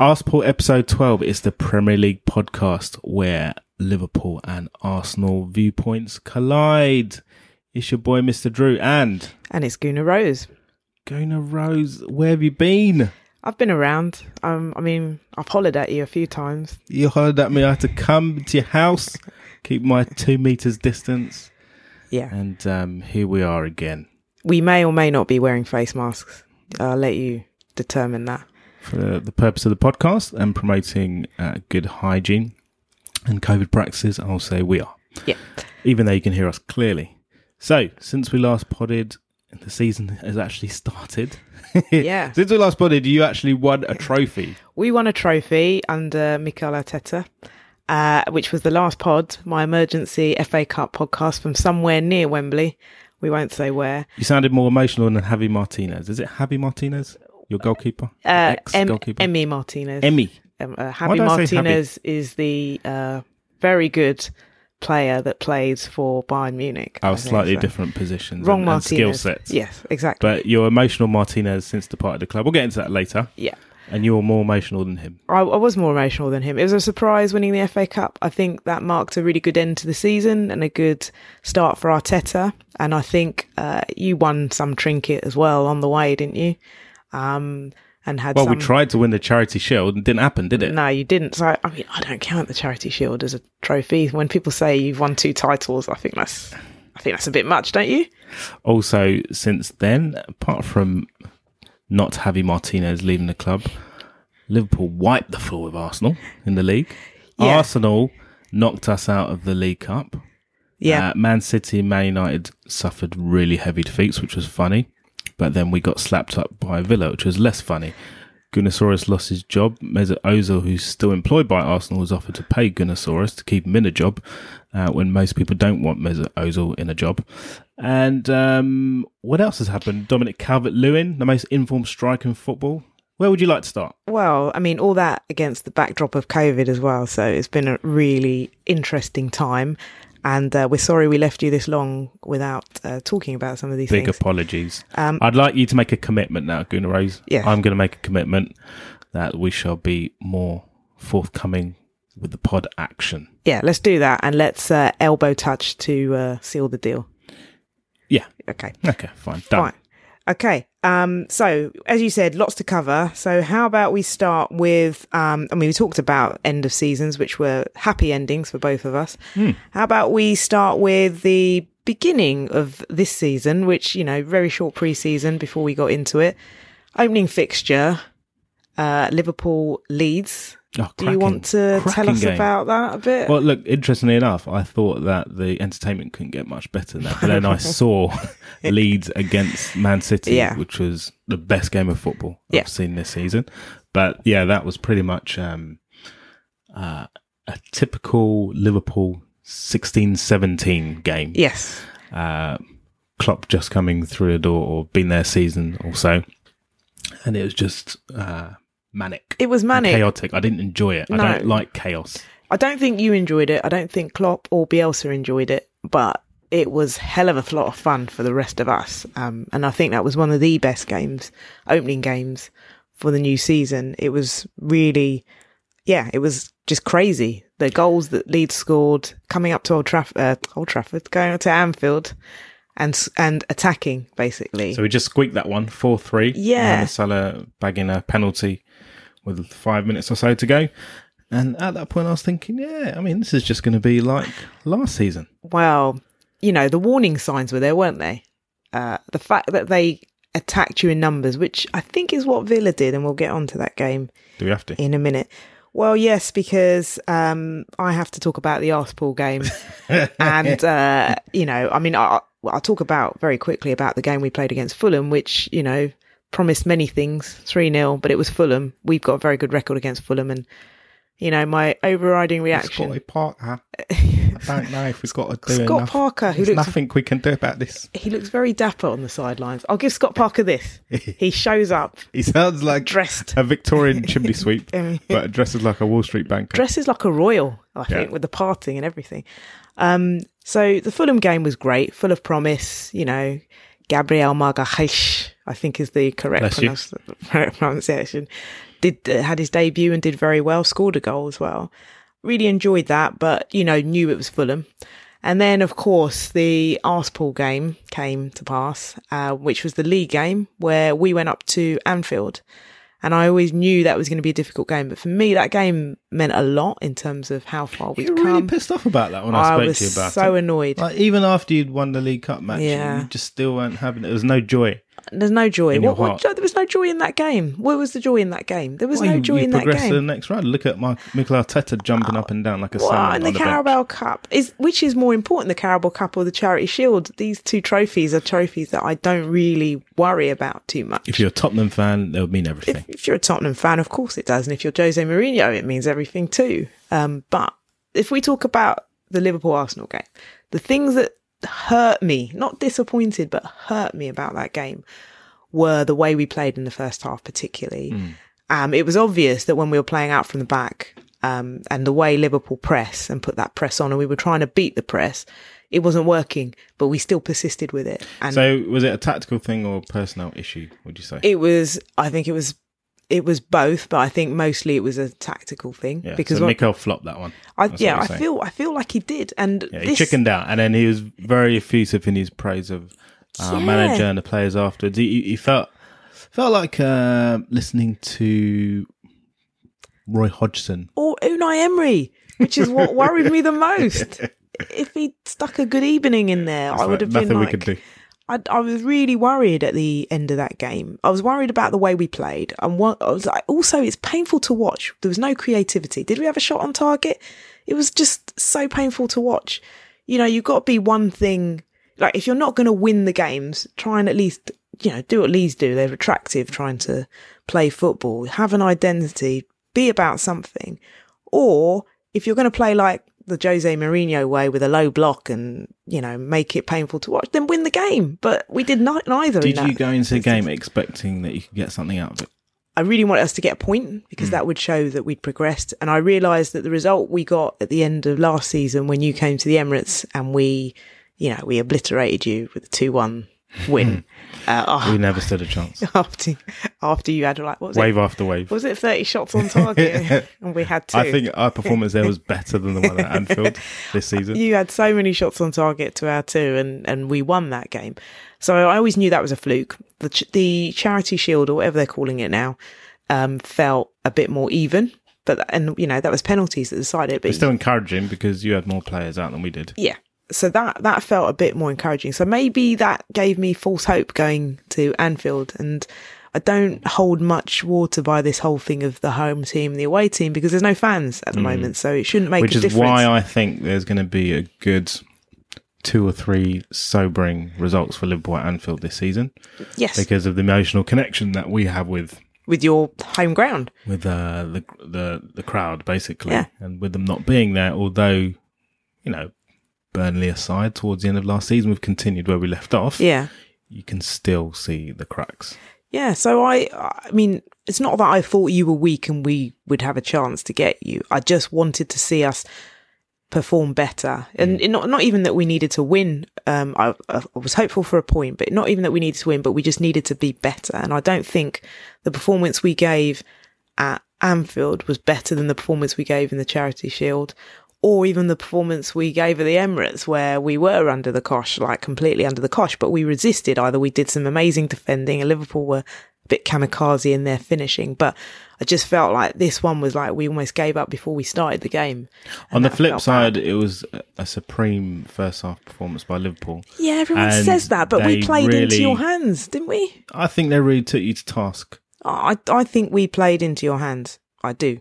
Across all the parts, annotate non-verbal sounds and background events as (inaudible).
Arsepool episode 12 is the Premier League podcast where Liverpool and Arsenal viewpoints collide. It's your boy, Mr. Drew, and And it's Guna Rose. Gona Rose. Where have you been? I've been around. Um, I mean, I've hollered at you a few times. You hollered at me. I had to come to your house, keep my two meters distance, Yeah. and um, here we are again We may or may not be wearing face masks. I'll let you determine that. For the, purpose of the podcast and promoting uh, good hygiene and COVID practices. I'll say we are. Yeah. even though you can hear us clearly. So, since we last podded, the season has actually started. (laughs) Yeah. Since we last podded, you actually won a trophy. We won a trophy under Mikel Arteta, uh, which was the last pod, my emergency FA Cup podcast from somewhere near Wembley. We won't say where. You sounded more emotional than Javi Martinez. Is it Javi Martinez, your goalkeeper? Uh, Ex-goalkeeper? Emmy Martinez. Emmy. Um, uh, Why Javi did I Martinez is the uh, very good player that plays for Bayern Munich. Oh, slightly so. different positions Wrong and, and skill sets. Yes, exactly. But your emotional Martinez since departed the club. We'll get into that later. yeah. And you were more emotional than him. I, I was more emotional than him. It was a surprise winning the FA Cup. I think that marked a really good end to the season and a good start for Arteta. And I think uh, you won some trinket as well on the way, didn't you? Um, and had Well, some... we tried to win the Charity Shield and it didn't happen, did it? No, you didn't. So I mean, I don't count the Charity Shield as a trophy. When people say you've won two titles, I think that's I think that's a bit much, don't you? Also, since then, apart from not Javi Martinez leaving the club, Liverpool wiped the floor with Arsenal in the league. Yeah. Arsenal knocked us out of the League Cup. Yeah, Uh, Man City and Man United suffered really heavy defeats, which was funny. But then we got slapped up by Villa, which was less funny. Gunnersaurus lost his job. Mesut Ozil, who's still employed by Arsenal, was offered to pay Gunnersaurus to keep him in a job uh, when most people don't want Mesut Ozil in a job. And um, what else has happened? Dominic Calvert-Lewin, the most informed striker in football. Where would you like to start? Well, I mean, all that against the backdrop of COVID as well. So it's been a really interesting time. And uh, we're sorry we left you this long without uh, talking about some of these Big things. apologies. Um, I'd like you to make a commitment now, Gunnar Rose. Yes. I'm going to make a commitment that we shall be more forthcoming with the pod action. yeah, let's do that. And let's uh, elbow touch to uh, seal the deal. Yeah. Okay. Okay, fine. Done. Fine. Okay. Um, so as you said, lots to cover. So how about we start with, um, I mean, we talked about end of seasons, which were happy endings for both of us. How about we start with the beginning of this season, which, you know, very short pre-season before we got into it. Opening fixture, uh, Liverpool leads. Oh, Do you want to tell us game. about that a bit? Well, look, interestingly enough, I thought that the entertainment couldn't get much better than that. But then I (laughs) saw (laughs) Leeds against Man City, Yeah. which was the best game of football Yeah. I've seen this season. But yeah, that was pretty much um, uh, a typical Liverpool 16 17 game. yes. uh, Klopp just coming through the door or been there a season or so, and it was just uh, manic, It was manic. chaotic. I didn't enjoy it. I don't like chaos. I don't think you enjoyed it. I don't think Klopp or Bielsa enjoyed it, but it was hell of a lot of fun for the rest of us. Um, and I think that was one of the best games, opening games for the new season. It was really, yeah, it was just crazy. The goals that Leeds scored coming up to Old, Traff- uh, Old Trafford, going up to Anfield and, and attacking basically. So we just squeaked that one four three. Yeah. Salah bagging a penalty with five minutes or so to go. And at that point, I was thinking, yeah, I mean, this is just going to be like last season. well, you know, the warning signs were there, weren't they? Uh, the fact that they attacked you in numbers, which I think is what Villa did, and we'll get on to that game Do we have to? in a minute. Well, yes, because um, I have to talk about the Arsenal game, (laughs) and uh, you know, I mean, I, I'll talk about very quickly about the game we played against Fulham, which you know promised many things, three 0 but it was Fulham. We've got a very good record against Fulham, and you know, my overriding reaction. Parker. (laughs) I don't know if we've got to do Scott enough. Parker, who There's looks nothing we can do about this. he looks very dapper on the sidelines. I'll give Scott Parker this. (laughs) He shows up He sounds like dressed a Victorian chimney (laughs) sweep, but dresses like a Wall Street banker. dresses like a royal, I think, Yeah. with the parting and everything. Um, so the Fulham game was great, full of promise. You know, Gabriel Magalhaes. I think is the correct pronounce- (laughs) pronunciation. Did uh, had his debut and did very well. Scored a goal as well. Really enjoyed that, but you know knew it was Fulham. And then, of course, the Arsenal game came to pass, uh, which was the league game where we went up to Anfield. And I always knew that was going to be a difficult game. But for me, that game meant a lot in terms of how far we'd You were come. really pissed off about that when I, I spoke to you about so it. annoyed. Like even after you'd won the League Cup match, Yeah. you just still weren't having it. There was no joy. There's no joy. In What, what? There was no joy in that game. Where was the joy in that game? There was Well, no you, joy you in that progressed to the game. next round. Look at Mark, Mikel Arteta jumping up and down like a Well, salmon and the the bench. Carabao Cup is which is more important, the Carabao Cup or the Charity Shield? These two trophies are trophies that I don't really worry about too much. If you're a Tottenham fan, they'll mean if, everything. if you're a Tottenham fan, of course it does, and if you're Jose Mourinho, it means everything too. Um, but if we talk about the Liverpool Arsenal game, the things that hurt me, not disappointed, but hurt me about that game, were the way we played in the first half, particularly. Um, it was obvious that when we were playing out from the back, um, and the way Liverpool press and put that press on, and we were trying to beat the press, it wasn't working, but we still persisted with it. And So was it a tactical thing or a personnel issue? Would you say? it was, I think it was, it was both, but I think mostly it was a tactical thing yeah. because so what- Mikel flopped that one. I, yeah, I feel, I feel like he did, and Yeah, he chickened out, and then he was very effusive in his praise of uh, Yeah. manager and the players afterwards. He, he felt felt like uh, listening to Roy Hodgson. or Unai Emery, which is what worried me the most. (laughs) If he'd stuck a good evening in there, I would have nothing been we could do. I, I was really worried at the end of that game. I was worried about the way we played, and what I was like, also it's painful to watch. There was no creativity. Did we have a shot on target? It was just so painful to watch. You know, you've got to be one thing. Like if you're not going to win the games, try and at least you know do what Leeds do. They're attractive, trying to play football, have an identity, be about something. Or if you're going to play like the Jose Mourinho way with a low block and you know make it painful to watch, then win the game. But we did not neither. Did you go into the game expecting that you could get something out of it? I really wanted us to get a point because hmm. that would show that we'd progressed. And I realised that the result we got at the end of last season when you came to the Emirates and we, you know, we obliterated you with a two-one win. (laughs) uh, We never stood a chance. (laughs) after after you had like what was Wave it? after wave. Was it thirty shots on target? (laughs) and we had two. I think our performance there was (laughs) better than the one at Anfield this season. you had so many shots on target to our two, and, and we won that game. So I always knew that was a fluke. The, ch- the charity shield, or whatever they're calling it now, um, felt a bit more even. But and you know that was penalties that decided it. But It's still encouraging because you had more players out than we did. yeah, so that that felt a bit more encouraging. So maybe that gave me false hope going to Anfield, and I don't hold much water by this whole thing of the home team, the away team, because there's no fans at the moment, so it shouldn't make Mm. Which is difference. why I think there's going to be a good two or three sobering results for Liverpool at Anfield this season yes, because of the emotional connection that we have with with your home ground. with uh, the the the crowd basically, Yeah. and with them not being there. Although, you know, Burnley aside, towards the end of last season, we've continued where we left off. Yeah. you can still see the cracks. Yeah, so I I mean, it's not that I thought you were weak and we would have a chance to get you. I just wanted to see us perform better. And not not even that we needed to win. Um I, I was hopeful for a point, but not even that we needed to win, but we just needed to be better. And I don't think the performance we gave at Anfield was better than the performance we gave in the Charity Shield or even the performance we gave at the Emirates where we were under the cosh, like completely under the cosh, but we resisted. Either we did some amazing defending and Liverpool were a bit kamikaze in their finishing, but I just felt like this one was like we almost gave up before we started the game. On the flip side, bad. it was a- supreme first half performance by Liverpool. Yeah, everyone and says that, but we played into your hands, didn't we? I think they really took you to task. I I think we played into your hands. I do.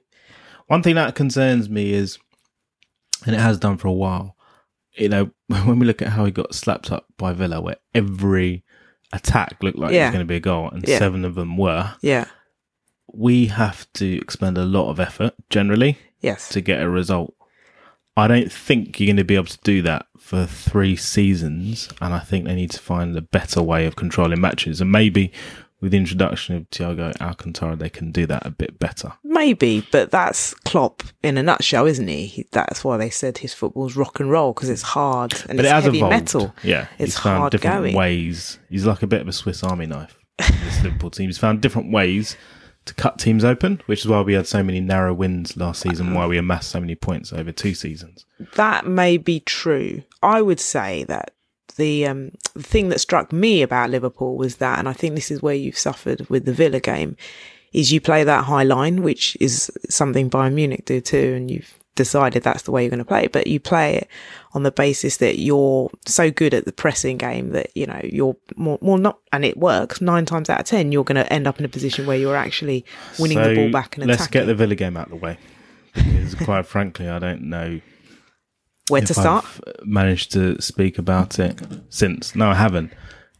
One thing that concerns me is, and it has done for a while, you know, (laughs) when we look at how he got slapped up by Villa, where every attack looked like it was going to be a goal, and Yeah. seven of them were, Yeah. we have to expend a lot of effort generally Yes. to get a result. I don't think you're going to be able to do that for three seasons, and I think they need to find a better way of controlling matches. And maybe with the introduction of Thiago Alcantara, they can do that a bit better. Maybe, but that's Klopp in a nutshell, isn't he? He- That's why they said his football's rock and roll because it's hard and but it's it has heavy evolved. metal. Yeah, It's he's found hard different going. ways. He's like a bit of a Swiss Army knife. (laughs) this Liverpool team. He's found different ways to cut teams open, which is why we had so many narrow wins last season, why we amassed so many points over two seasons. That may be true. I would say that the um, thing that struck me about Liverpool was that, and I think this is where you've suffered with the Villa game, is you play that high line, which is something Bayern Munich do too, and you've decided that's the way you're going to play, but you play it on the basis that you're so good at the pressing game that, you know, you're more, more not, and it works nine times out of 10, you're going to end up in a position where you're actually winning So the ball back and let's attacking. get the Villa game out of the way. Because quite (laughs) frankly, I don't know Where to start? I've managed to speak about it since. No, I haven't.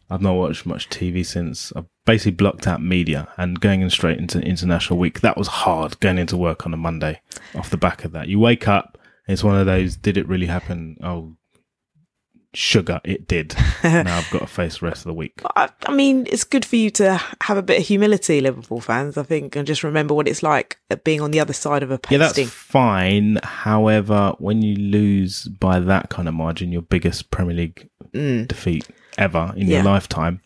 I've not watched much TV since. I've basically blocked out media and going in straight into international week. That was hard going into work on a Monday off the back of that. You wake up, it's one of those, did it really happen? Oh, sugar, it did. (laughs) now I've got to face the rest of the week. I, I mean, it's good for you to have a bit of humility, Liverpool fans, I think, and just remember what it's like being on the other side of a Yeah, that's pasting. fine. However, when you lose by that kind of margin, your biggest Premier League defeat ever in Yeah. your lifetime,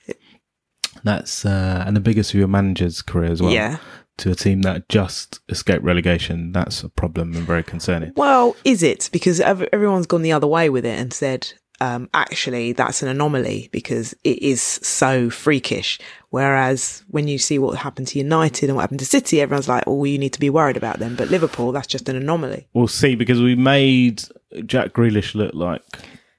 that's uh, and the biggest of your manager's career as well. yeah. To a team that just escaped relegation, that's a problem and very concerning. Well, is it? Because everyone's gone the other way with it and said, um, actually, that's an anomaly because it is so freakish. Whereas when you see what happened to United and what happened to City, everyone's like, oh, you need to be worried about them. But Liverpool, that's just an anomaly. We'll see because we made Jack Grealish look like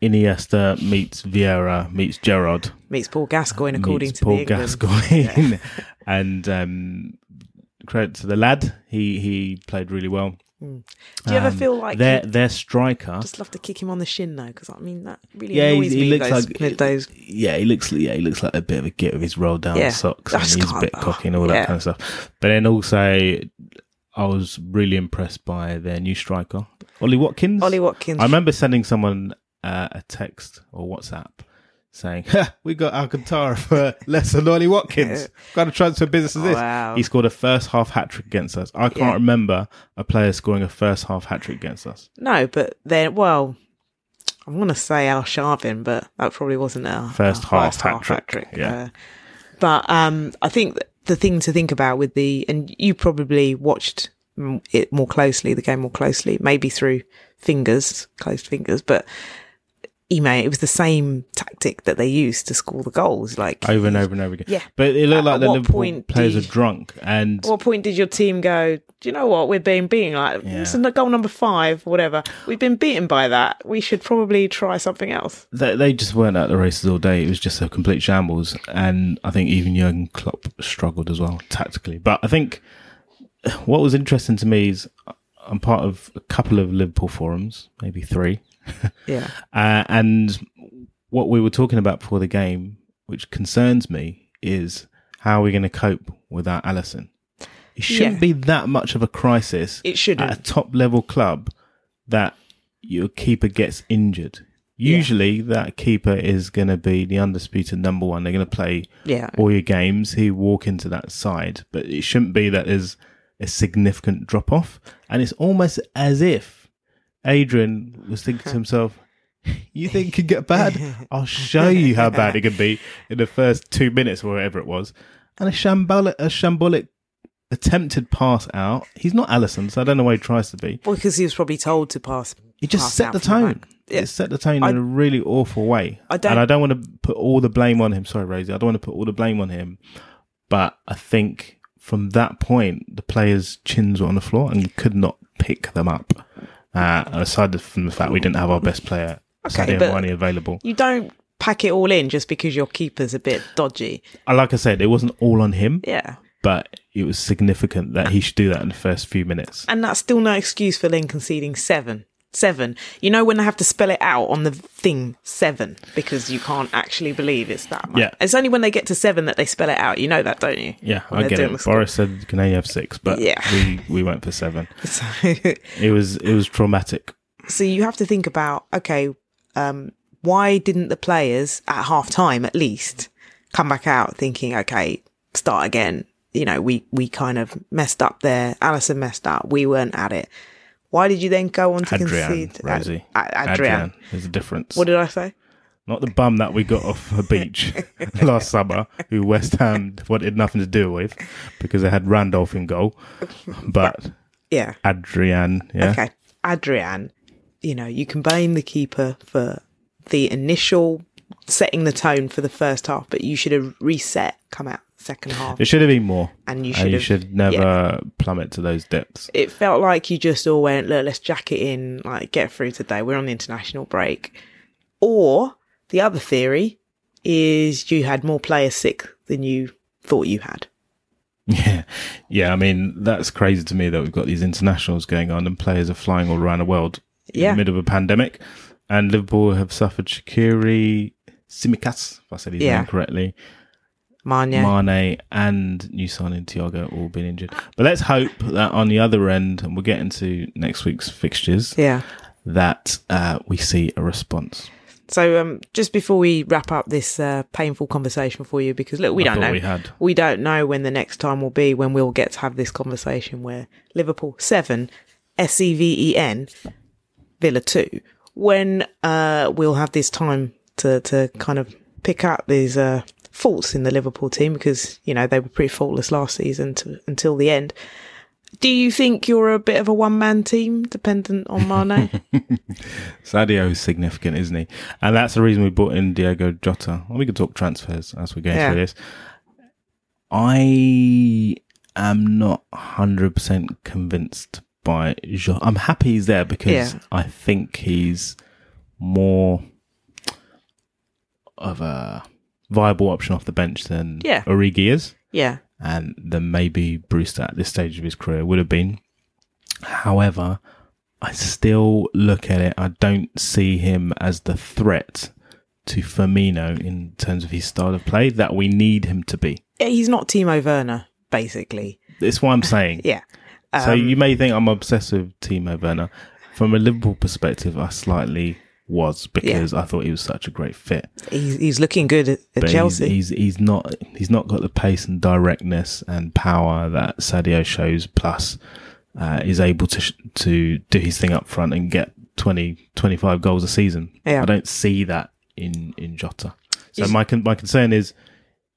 Iniesta meets Vieira meets Gerrard Meets Paul Gascoigne, according meets to Paul. Gascoigne, (laughs) and um, credit to the lad, he he played really well. Do you ever Um, feel like their their striker? just love to kick him on the shin, though? Because I mean, that really Yeah, he, annoys he me. looks those, like those yeah, he looks yeah, he looks like a bit of a git with his rolled down Yeah, socks and he's a bit oh, cocky and all yeah. that kind of stuff. But then also, I was really impressed by their new striker, Ollie Watkins. Ollie Watkins. I remember sending someone uh, a text or WhatsApp saying, ha, "We got Alcantara for less than Ollie Watkins. (laughs) Got a transfer business as this." Wow. He scored a first half hat trick against us. I can't Yeah. remember a player scoring a first half hat trick against us. No, but then, well, I'm going to say Arshavin, but that probably wasn't a First a half hat-trick, hat-trick, yeah. uh, but um, I think the thing to think about with the, and you probably watched it more closely, the game more closely, maybe through fingers, closed fingers, but Ime, it was the same tactic that they used to score the goals. Like over and over and over again. Yeah. But it looked At like the Liverpool point players do are drunk and At what point did your team go? Do you know what we're being beaten? Like Yeah. this is goal number five, whatever. We've been beaten by that. We should probably try something else. they, they just weren't at the races all day. It was just a complete shambles. And I think even Jurgen Klopp struggled as well tactically. But I think what was interesting to me is I'm part of a couple of Liverpool forums, maybe three. (laughs) Yeah. Uh, and what we were talking about before the game, which concerns me, is how are we going to cope without Alisson? It shouldn't Yeah. be that much of a crisis It shouldn't. at a top level club that your keeper gets injured. Usually, that keeper is going to be the undisputed number one. They're going to play Yeah. all your games. He walk into that side, but it shouldn't be that there's a significant drop off. And it's almost as if Adrian was thinking to himself, "You think it could get bad? (laughs) I'll show you how bad it can be (laughs) in the first two minutes or whatever it was." And a shambolic, a shambolic attempted pass out. He's not Alisson, so I don't know why he tries to be. Well, because he was probably told to pass. He just pass set the tone. back. Yeah. It set the tone I- in a really awful way. I don't- and I don't want to put all the blame on him. Sorry, Rosie. I don't want to put all the blame on him. But I think from that point, the players' chins were on the floor and you could not pick them up. Uh, aside from the fact we didn't have our best player, Okay, Sadio Mane, available. You don't pack it all in just because your keeper's a bit dodgy. Uh, Like I said, it wasn't all on him, Yeah. but it was significant that he should do that in the first few minutes. And that's still no excuse for then conceding seven. Seven. You know when they have to spell it out on the thing, seven, because you can't actually believe it's that much. Yeah. It's only when they get to seven that they spell it out. You know that, don't you? Yeah, When I get it. Boris said can only have six, but Yeah. we, we went for seven. (laughs) So, (laughs) It was it was traumatic. so you have to think about okay um why didn't the players at half time at least come back out thinking okay start again you know we we kind of messed up there Alisson messed up we weren't at it why did you then go on to Adrian, concede Rosie. Ad- Ad- Adrian. There's a difference. what did i say not the bum that we got off the (laughs) beach (laughs) last summer, who West Ham wanted nothing to do with because they had Randolph in goal, but Yeah. Adrian, yeah, Okay. Adrian, you know, you can blame the keeper for the initial setting the tone for the first half, but you should have reset, come out second half. it should have been more, And you and should you should never plummet to those depths. It felt like you just all went, look, let's jack it in, like get through today. We're on the international break. Or the other theory is you had more players sick than you thought you had. (laughs) Yeah, yeah. I mean, that's crazy to me that we've got these internationals going on and players are flying all around the world in the middle of a pandemic, and Liverpool have suffered Shaqiri, Tsimikas, if I said his Yeah. name correctly, Mane. Mane, and new signing Thiago all been injured. But let's hope that on the other end, and we'll get into next week's fixtures, yeah. that uh, we see a response. So um, just before we wrap up this uh, painful conversation for you, because look, we I don't know. we had. we don't know when the next time will be when we'll get to have this conversation where Liverpool seven, S E V E N, Villa two, when uh, we'll have this time to to kind of pick up these uh, faults in the Liverpool team because you know they were pretty faultless last season to, until the end. Do you think you're a bit of a one man team dependent on Mane? (laughs) Sadio is significant, isn't he? And that's the reason we brought in Diogo Jota. Well, we could talk transfers as we go Yeah. through this. I am not 100% convinced by Jota. I'm happy he's there because Yeah. I think he's more of a viable option off the bench than Yeah. Origi is yeah, and then maybe Brewster at this stage of his career would have been. However, I still look at it, I don't see him as the threat to Firmino in terms of his style of play that we need him to be. he's not Timo Werner basically. That's what I'm saying. (laughs) Yeah. so Um, you may think I'm obsessed with Timo Werner. From a Liverpool perspective, I slightly was because I thought he was such a great fit. He's, he's looking good at, at But Chelsea. He's, he's he's not he's not got the pace and directness and power that Sadio shows. Plus, uh, is able to sh- to do his thing up front and get 20, 25 goals a season. Yeah. I don't see that in in Jota. So He's- my con- my concern is,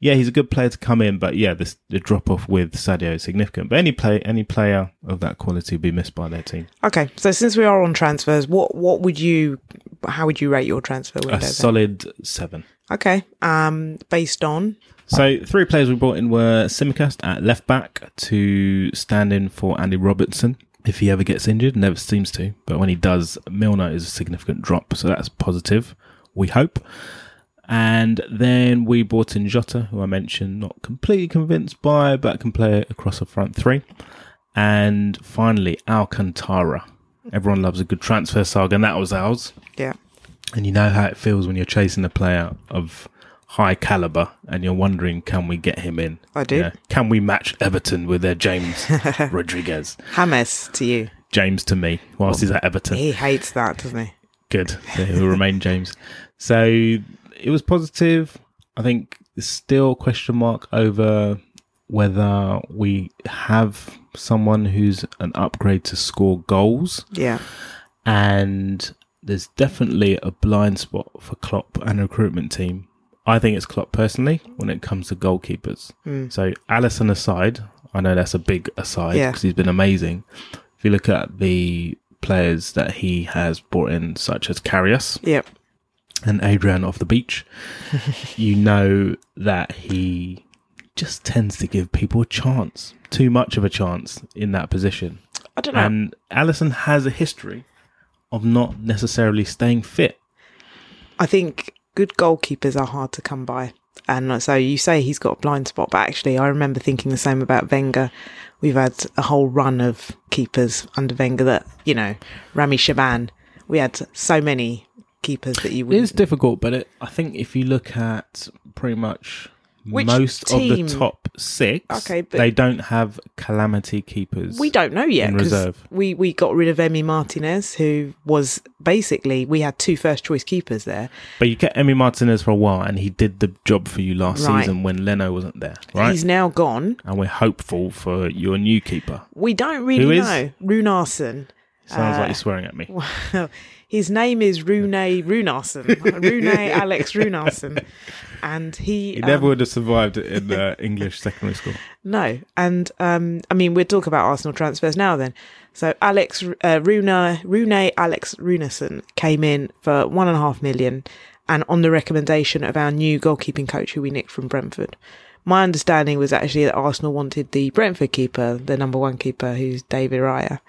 yeah, he's a good player to come in, but yeah, this, the drop off with Sadio is significant. But any play any player of that quality will be missed by their team. Okay, so since we are on transfers, what what would you, how would you rate your transfer window? A then? solid seven. Okay, um, based on So three players we brought in were Tsimikas at left back to stand in for Andy Robertson if he ever gets injured. Never seems to, but when he does, Milner is a significant drop, so that's positive. We hope. And then we brought in Jota, who I mentioned, not completely convinced by, but can play across a front three. And finally, Alcantara. Everyone loves a good transfer saga, and that was ours. yeah, And you know how it feels when you're chasing a player of high caliber and you're wondering, can we get him in? I do. You know, can we match Everton with their James (laughs) Rodriguez? James to you. James to me, whilst he's at Everton. He hates that, doesn't he? Good. So he'll remain James. So it was positive. I think there's still question mark over whether we have someone who's an upgrade to score goals Yeah, and there's definitely a blind spot for Klopp and recruitment team. I think it's Klopp personally when it comes to goalkeepers. Hmm. So Alisson aside, I know that's a big aside Yeah. because he's been amazing. If you look at the players that he has brought in, such as Karius yep, and Adrian off the beach, (laughs) you know that he just tends to give people a chance, too much of a chance in that position. I don't know. And Alisson has a history of not necessarily staying fit. I think good goalkeepers are hard to come by. And so you say he's got a blind spot, but actually, I remember thinking the same about Wenger. We've had a whole run of keepers under Wenger that, you know, Rami Shaaban. We had so many keepers that you would is difficult, but it, I think if you look at pretty much Which most team? of the top six, Okay, but- they don't have calamity keepers. We don't know yet in reserve. we we got rid of Emmy Martinez, who was basically we had two first choice keepers there. But you get Emmy Martinez for a while, and he did the job for you last Right. season when Leno wasn't there, right? He's now gone. and we're hopeful for your new keeper. We don't really know. Runarsson. Sounds Uh, like you're swearing at me. (laughs) Well, his name is Rune Runarsson, (laughs) Rune (laughs) Alex Runarsson, and he, He um, never would have survived in uh, (laughs) English secondary school. no, and um, I mean we'll talk about Arsenal transfers now. Then, so Alex uh, Rune Rune Alex Runarsson came in for one and a half million, and on the recommendation of our new goalkeeping coach who we nicked from Brentford. My understanding was actually that Arsenal wanted the Brentford keeper, the number one keeper, who's David Raya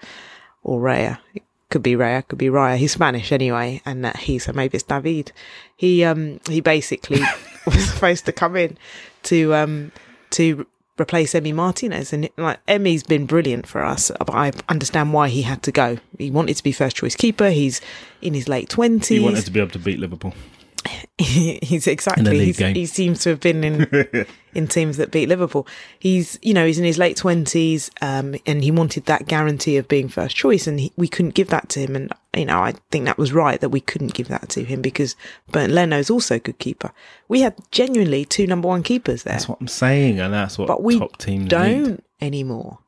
or Raya. It could be Raya, could be Raya. He's Spanish anyway, and that he so maybe it's David. He um he basically (laughs) was supposed to come in to um to replace Emmy Martinez, and like Emmy's been brilliant for us, but I understand why he had to go. He wanted to be first choice keeper. He's in his late twenties. He wanted to be able to beat Liverpool. (laughs) he's exactly he's, he seems to have been in (laughs) in teams that beat Liverpool. He's you know he's in his late twenties, um, and he wanted that guarantee of being first choice, and he, we couldn't give that to him. And you know I think that was right that we couldn't give that to him because Bernd Leno's also a good keeper. We had genuinely two number one keepers there, That's what I'm saying, and that's what but we top teams don't need. anymore.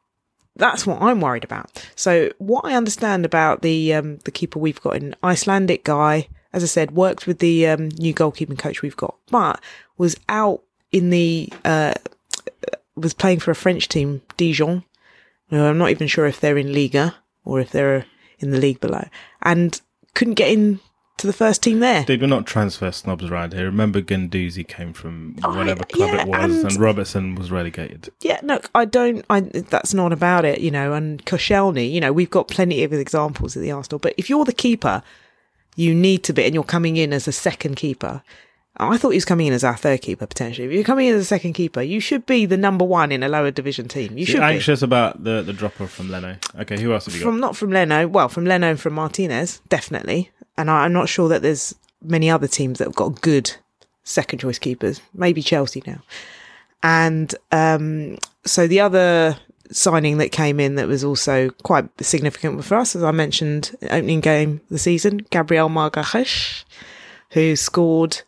That's what I'm worried about. So what I understand about the um, the keeper we've got, an Icelandic guy, as I said, worked with the um, new goalkeeping coach we've got, but was out in the uh, was playing for a French team, Dijon. No, I'm not even sure if they're in Liga or if they're in the league below, and couldn't get in to the first team there. Dude, we're not transfer snobs around here. Remember, Guendouzi came from I- whatever club yeah, it was, and- and, Robertson was relegated. Yeah, look, I don't. I that's not about it, you know. And Koscielny, you know, we've got plenty of examples at the Arsenal. But if you're the keeper, you need to be, and you're coming in as a second keeper. I thought he was coming in as our third keeper potentially. If you're coming in as a second keeper, you should be the number one in a lower division team. You You should be. anxious about the the drop off from Leno? Okay, who else have you got? From not from Leno, well, from Leno and from Martinez, definitely. And I, I'm not sure that there's many other teams that have got good second choice keepers. Maybe Chelsea now. And um, so the other signing that came in that was also quite significant for us, as I mentioned, opening game of the season, Gabriel Magalhaes, who scored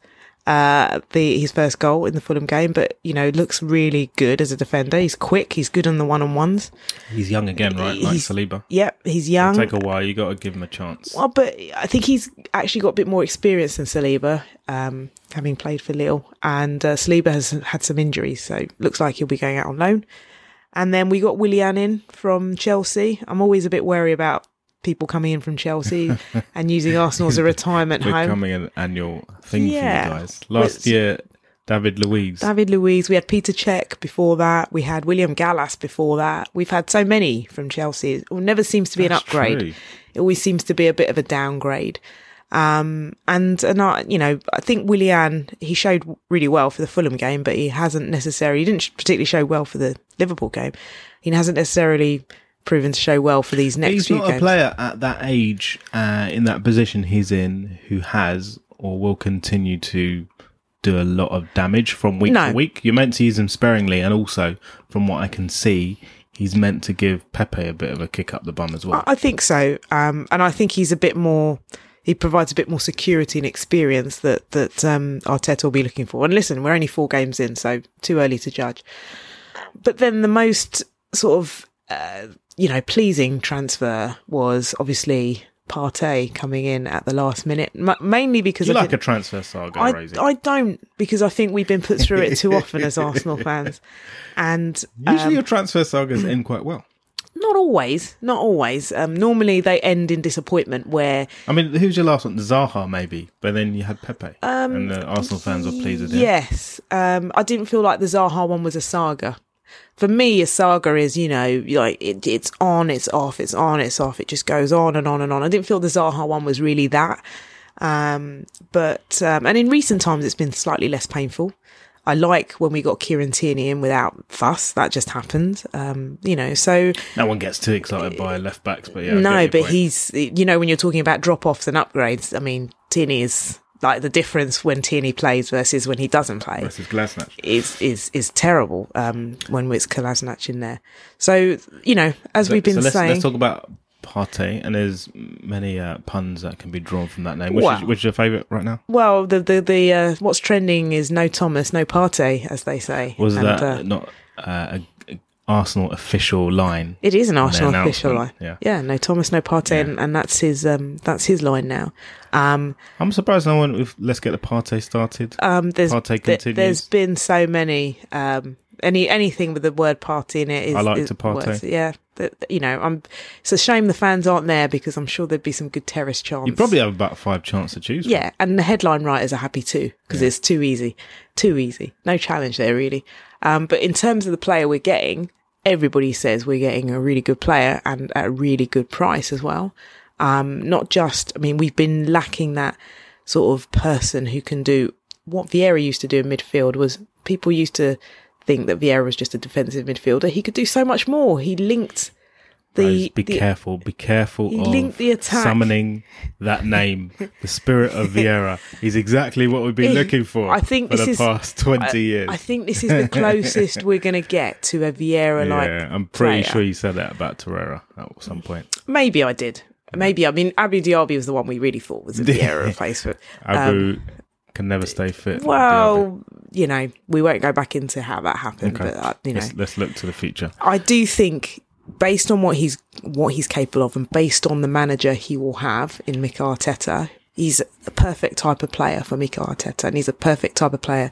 uh, the his first goal in the Fulham game, but you know looks really good as a defender. He's quick. He's good on the one on ones. He's young again, right? Like He's- Saliba. Yep, he's young. It'll take a while. You got to give him a chance. Well, but I think he's actually got a bit more experience than Saliba, um, having played for Lille. And uh, Saliba has had some injuries, so looks like he'll be going out on loan. And then we got Willian in from Chelsea. I'm always a bit wary about people coming in from Chelsea (laughs) and using Arsenal as a retirement home. Becoming an annual thing Yeah. for you guys. Last It's- year, David Luiz. David Luiz, we had Peter Cech before that. We had William Gallas before that. We've had so many from Chelsea. It never seems to be an upgrade. true. It always seems to be a bit of a downgrade. Um, and, and I, you know, I think Willian, he showed really well for the Fulham game, but he hasn't necessarily, he didn't particularly show well for the Liverpool game. He hasn't necessarily proven to show well for these next He's few not games. a player at that age, uh, in that position he's in, who has or will continue to do a lot of damage from week No. to week. You're meant to use him sparingly, and also, from what I can see, he's meant to give Pepe a bit of a kick up the bum as well. I I think so. Um, and I think he's a bit more, he provides a bit more security and experience that, that, um, Arteta will be looking for. And listen, we're only four games in, so too early to judge. But then the most sort of, uh, you know, pleasing transfer was obviously Partey coming in at the last minute, M- mainly because you I like a transfer saga, I, Rosie? I don't because I think we've been put through it too often as (laughs) Arsenal fans, and Usually um, your transfer sagas end quite well. Not always, not always. Um, normally they end in disappointment where I mean, who's your last one? Zaha, maybe, but then you had Pepe, um, and the Arsenal fans were pleased with him. Yes. Um, I didn't feel like the Zaha one was a saga. For me, a saga is, you know, like it, it's on, it's off, it's on, it's off. It just goes on and on and on. I didn't feel the Zaha one was really that. Um, but, um, and in recent times, it's been slightly less painful. I like when we got Kieran Tierney in without fuss. That just happened. Um, you know, so No one gets too excited by left backs, but yeah. No, but point. he's, you know, when you're talking about drop offs and upgrades, I mean, Tierney is like the difference when Tierney plays versus when he doesn't play versus Kolasinac. is is is terrible um, when it's Kolasinac in there. So you know, as we've been so let's, saying, let's talk about Partey, and there's many uh, puns that can be drawn from that name. Which, Wow. is, which is your favourite right now? well, the the the uh, what's trending is no Thomas, no Partey, as they say. Was And, that uh, not uh, a, Arsenal official line. It is an Arsenal official line. yeah. yeah. No Thomas, no Partey, and, and that's his um that's his line now. Um, I'm surprised no one. With, let's get the party started. um, there's Partey th- continues. there's been so many um any anything with the word party in it is I like is to partey. worse. Yeah, that you know, I'm. It's a shame the fans aren't there because I'm sure there'd be some good terrace chants. You probably have about five chances to choose. from. Yeah, and the headline writers are happy too because it's too easy, too easy. No challenge there really. Um, but in terms of the player we're getting, everybody says we're getting a really good player and at a really good price as well. Um, not just, I mean, we've been lacking that sort of person who can do what Vieira used to do in midfield. Was people used to think that Vieira was just a defensive midfielder. He could do so much more. He linked the, Rose, be the careful. Be careful He of linked the attack. summoning that name, the spirit of (laughs) Vieira. is exactly what we've been looking for. I think for this the is- past twenty years. I think this is the (laughs) closest we're going to get to a Vieira like. yeah, I'm pretty player. sure you said that about Torreira at some point. Maybe I did. Maybe I mean Abu Diaby was the one we really thought was a (laughs) Vieira replacement. Abu um, can never stay fit. Well, you know, we won't go back into how that happened, Okay. but uh, you know, let's, let's look to the future. I do think based on what he's what he's capable of, and based on the manager he will have in Mikel Arteta, he's a perfect type of player for Mikel Arteta, and he's a perfect type of player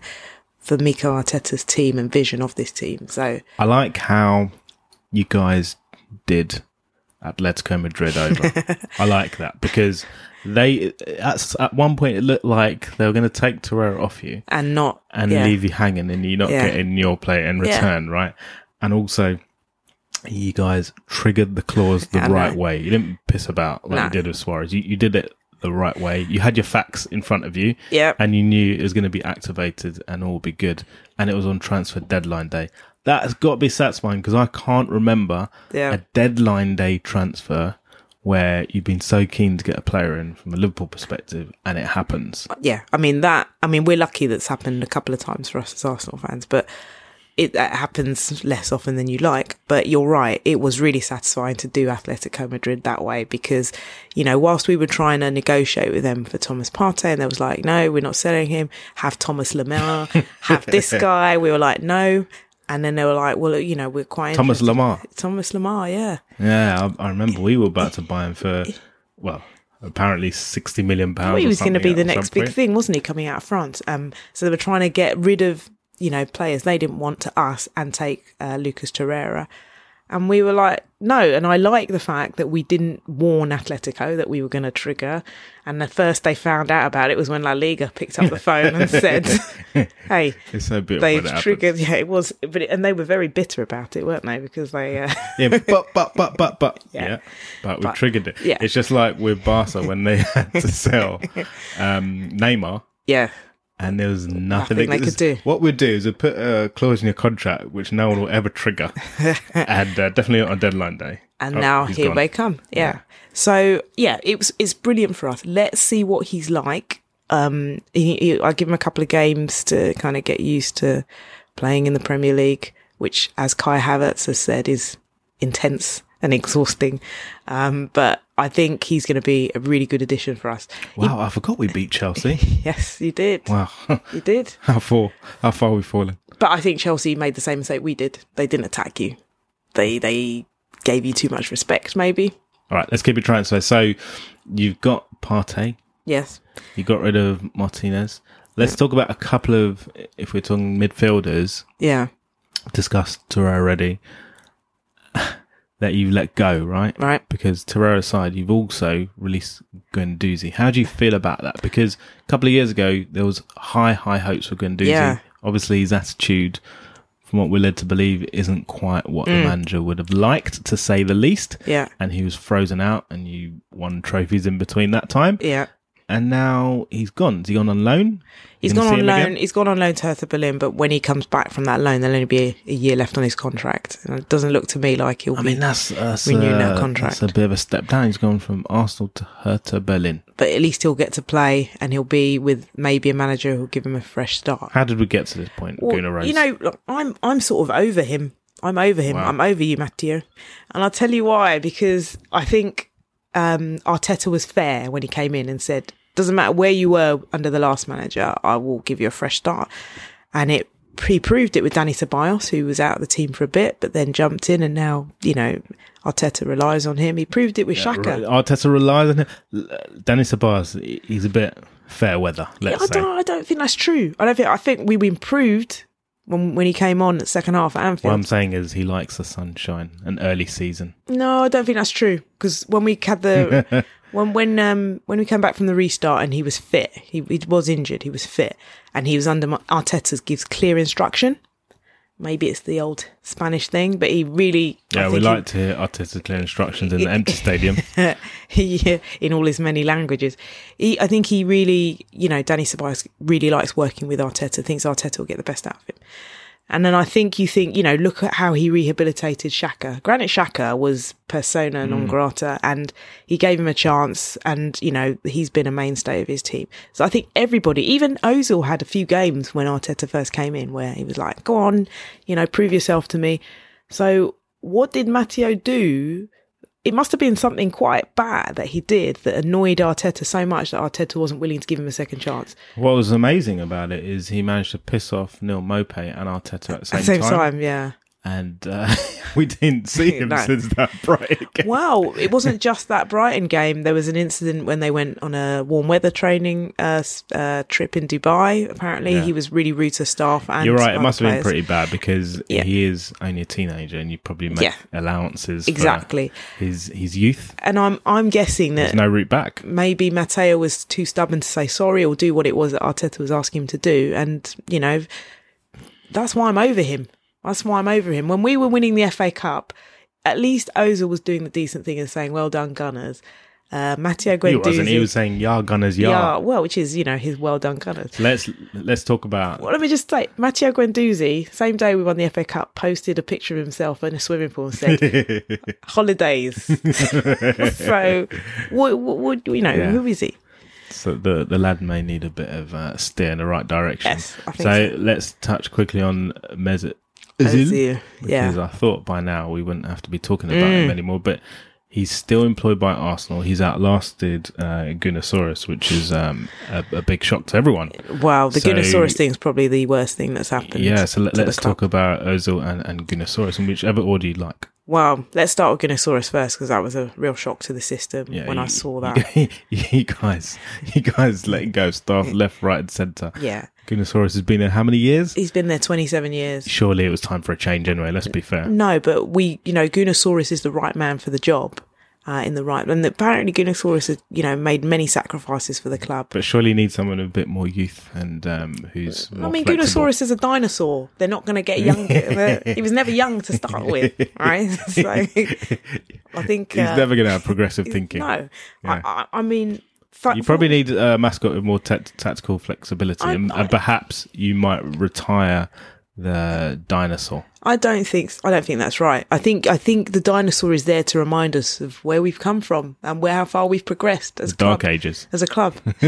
for Mikel Arteta's team and vision of this team. So I like how you guys did Atletico Madrid over. (laughs) I like that because they at, at one point it looked like they were going to take Torreira off you and not and yeah. leave you hanging and you're not Yeah. getting your play in Yeah. return, right? And also, you guys triggered the clause the (laughs) right way. You didn't piss about like No. you did with Suarez. You, you did it the right way. You had your facts in front of you Yep. and you knew it was going to be activated and all be good. And it was on transfer deadline day. That has got to be satisfying because I can't remember Yeah. a deadline day transfer where you've been so keen to get a player in from a Liverpool perspective and it happens. Uh, yeah, I mean that. I mean we're lucky that's happened a couple of times for us as Arsenal fans, but it that happens less often than you like. But you're right; it was really satisfying to do Atletico Madrid that way because you know whilst we were trying to negotiate with them for Thomas Partey, and they was like, no, we're not selling him. Have Thomas Lemar, have this (laughs) guy. We were like, no. And then they were like, well, you know, we're quite Thomas interested- Lemar. Thomas Lemar, yeah. Yeah, I, I remember we were about to buy him for, well, apparently 60 million pounds. He was going to be the next big thing, wasn't he? Coming out of France. Um, so they were trying to get rid of you know players they didn't want to us and take uh, Lucas Torreira, and we were like, no. And I like the fact that we didn't warn Atletico that we were going to trigger. And the first they found out about it was when La Liga picked up the (laughs) phone and said, (laughs) "Hey, It's so they've it happens. triggered." Yeah, it was, but it, and they were very bitter about it, weren't they? Because they. Uh, Yeah, but, but, but, but, but. (laughs) Yeah. Yeah. But we But- triggered it. yeah. It's just like with Barca when they had to sell um, Neymar. yeah, And there was nothing, Nothing they could do. What we'd do is we'd put a clause in your contract which no one will ever trigger, (laughs) and uh, definitely not on deadline day. and Oh, now here gone. they come. Yeah. So yeah, it was it's brilliant for us. Let's see what he's like. Um, he, he, I give him a couple of games to kind of get used to playing in the Premier League, which, as Kai Havertz has said, is intense (laughs) and exhausting. Um, but I think he's going to be a really good addition for us. Wow, I forgot we beat Chelsea. (laughs) Yes, you did. Wow, You did. (laughs) how far how far we fallen? But I think Chelsea made the same mistake we did. They didn't attack you. They they gave you too much respect, maybe. All right, let's keep it transfer. So you've got Partey, Yes. you got rid of Martinez. Let's talk about a couple of, if we're talking midfielders, Yeah. discussed already, that you let go, right? Right. Because Torreira aside, you've also released Guendouzi. How do you feel about that? Because a couple of years ago, there was high, high hopes for Guendouzi. Yeah. Obviously, his attitude, from what we're led to believe, isn't quite what Mm. the manager would have liked, to say the least. Yeah. And he was frozen out, and you won trophies in between that time. Yeah. And now he's gone. Has he gone on loan? He's gone on loan. He's gone on loan to Hertha Berlin, but when he comes back from that loan, there'll only be a, a year left on his contract. And it doesn't look to me like he'll I be. mean, that's, that's, renewing that contract. that's a bit of a step down. He's gone from Arsenal to Hertha Berlin. but at least he'll get to play, and he'll be with maybe a manager who'll give him a fresh start. How did we get to this point, Well, Gunnar Rose? you know, look, I'm I'm sort of over him. I'm over him. Wow. I'm over you, Matteo. And I'll tell you why. Because I think um, Arteta was fair when he came in and said, "Doesn't matter where you were under the last manager, I will give you a fresh start." And it he proved it with Danny Ceballos, who was out of the team for a bit, but then jumped in, and now you know Arteta relies on him. He proved it with Xhaka. Arteta relies on him. Danny Ceballos, he's a bit fair weather. Let's I say. don't, I don't think that's true. I don't think. I think we improved when when he came on at second half at Anfield. What I'm saying is he likes the sunshine and early season. No, I don't think that's true. Because when we had the (laughs) when when um when we came back from the restart and he was fit, he, he was injured. He was fit, and he was under Arteta's gives clear instruction. Maybe it's the old Spanish thing, but he really Yeah, we think he- like to hear clear instructions in the empty (laughs) stadium. (laughs) he in all his many languages. He, I think he really, you know, Dani Ceballos really likes working with Arteta. Thinks Arteta will get the best out of him. And then I think you think, you know, look at how he rehabilitated Xhaka. Granit Xhaka was persona mm. non grata and he gave him a chance and, you know, he's been a mainstay of his team. So I think everybody, even Ozil had a few games when Arteta first came in where he was like, go on, you know, prove yourself to me. So what did Matteo do it must have been something quite bad that he did that annoyed Arteta so much that Arteta wasn't willing to give him a second chance. what was amazing about it is he managed to piss off Neal Maupay and Arteta at the same, At the same time. time, yeah. And uh, (laughs) we didn't see (laughs) him No. since that Brighton (laughs) game. Well, it wasn't just that Brighton game. There was an incident when they went on a warm weather training uh, uh, trip in Dubai. Apparently, Yeah. he was really rude to staff. And You're right. It must have been pretty bad because Yeah. he is only a teenager, and you probably make Yeah. allowances Exactly. for his his youth. And I'm I'm guessing There's that no route back. maybe Matteo was too stubborn to say sorry or do what it was that Arteta was asking him to do. And, you know, that's why I'm over him. That's why I'm over him. When we were winning the FA Cup, at least Ozil was doing the decent thing and saying, well done, Gunners. Uh, Matteo He wasn't. He was saying "Yar Gunners, yeah, yar." well, which is, you know, his well done, Gunners. Let's let's talk about Well, let me just say, Matteo Guendouzi, same day we won the FA Cup, posted a picture of himself in a swimming pool and said, (laughs) holidays. (laughs) so, what, what, what, you know, Yeah. who is he? so the the lad may need a bit of uh, steer in the right direction. Yes, so, so. let's touch quickly on Mesut Ozil, Ozil yeah. because I thought by now we wouldn't have to be talking about him Mm. anymore, but. He's still employed by Arsenal. He's outlasted uh, Gunnersaurus, which is um, a, a big shock to everyone. Wow, the So- Gunnersaurus thing is probably the worst thing that's happened. Yeah, so let, let's talk about Ozil and, and Gunnersaurus in whichever order you like. Well, let's start with Gunnersaurus first because that was a real shock to the system Yeah, when I saw (laughs) that. You, you guys, you guys letting go staff (laughs) left, right, and centre. yeah, Gunnersaurus has been there how many years? he's been there 27 years. Surely it was time for a change anyway. Let's be fair. No, but we, you know, Gunnersaurus is the right man for the job. Uh, in the right, and apparently Gunnersaurus has, you know, made many sacrifices for the club. But surely you need someone with a bit more youth and um, who's I mean, flexible. Is a dinosaur. They're not going to get younger. (laughs) he was never young to start with, right? (laughs) So I think He's uh, never going to have progressive (laughs) thinking. No, Yeah. I, I, I mean, You probably need a mascot with more ta- tactical flexibility, I- and, I- and perhaps you might retire the dinosaur. I don't think I don't think that's right. I think I think the dinosaur is there to remind us of where we've come from and where how far we've progressed as a Dark club. Ages. As a club, (laughs) (laughs)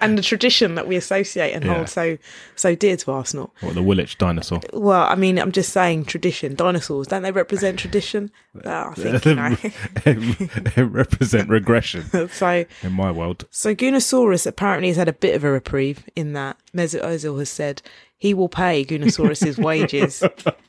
and the tradition that we associate and Yeah. hold so so dear to Arsenal. Or the Woolwich dinosaur. Well, I mean, I'm just saying tradition. Dinosaurs don't they represent tradition? Uh, (laughs) I think you know. they represent regression so in my world. So Gunnersaurus apparently has had a bit of a reprieve in that Mesut Ozil has said he will pay Gunnersaurus's wages,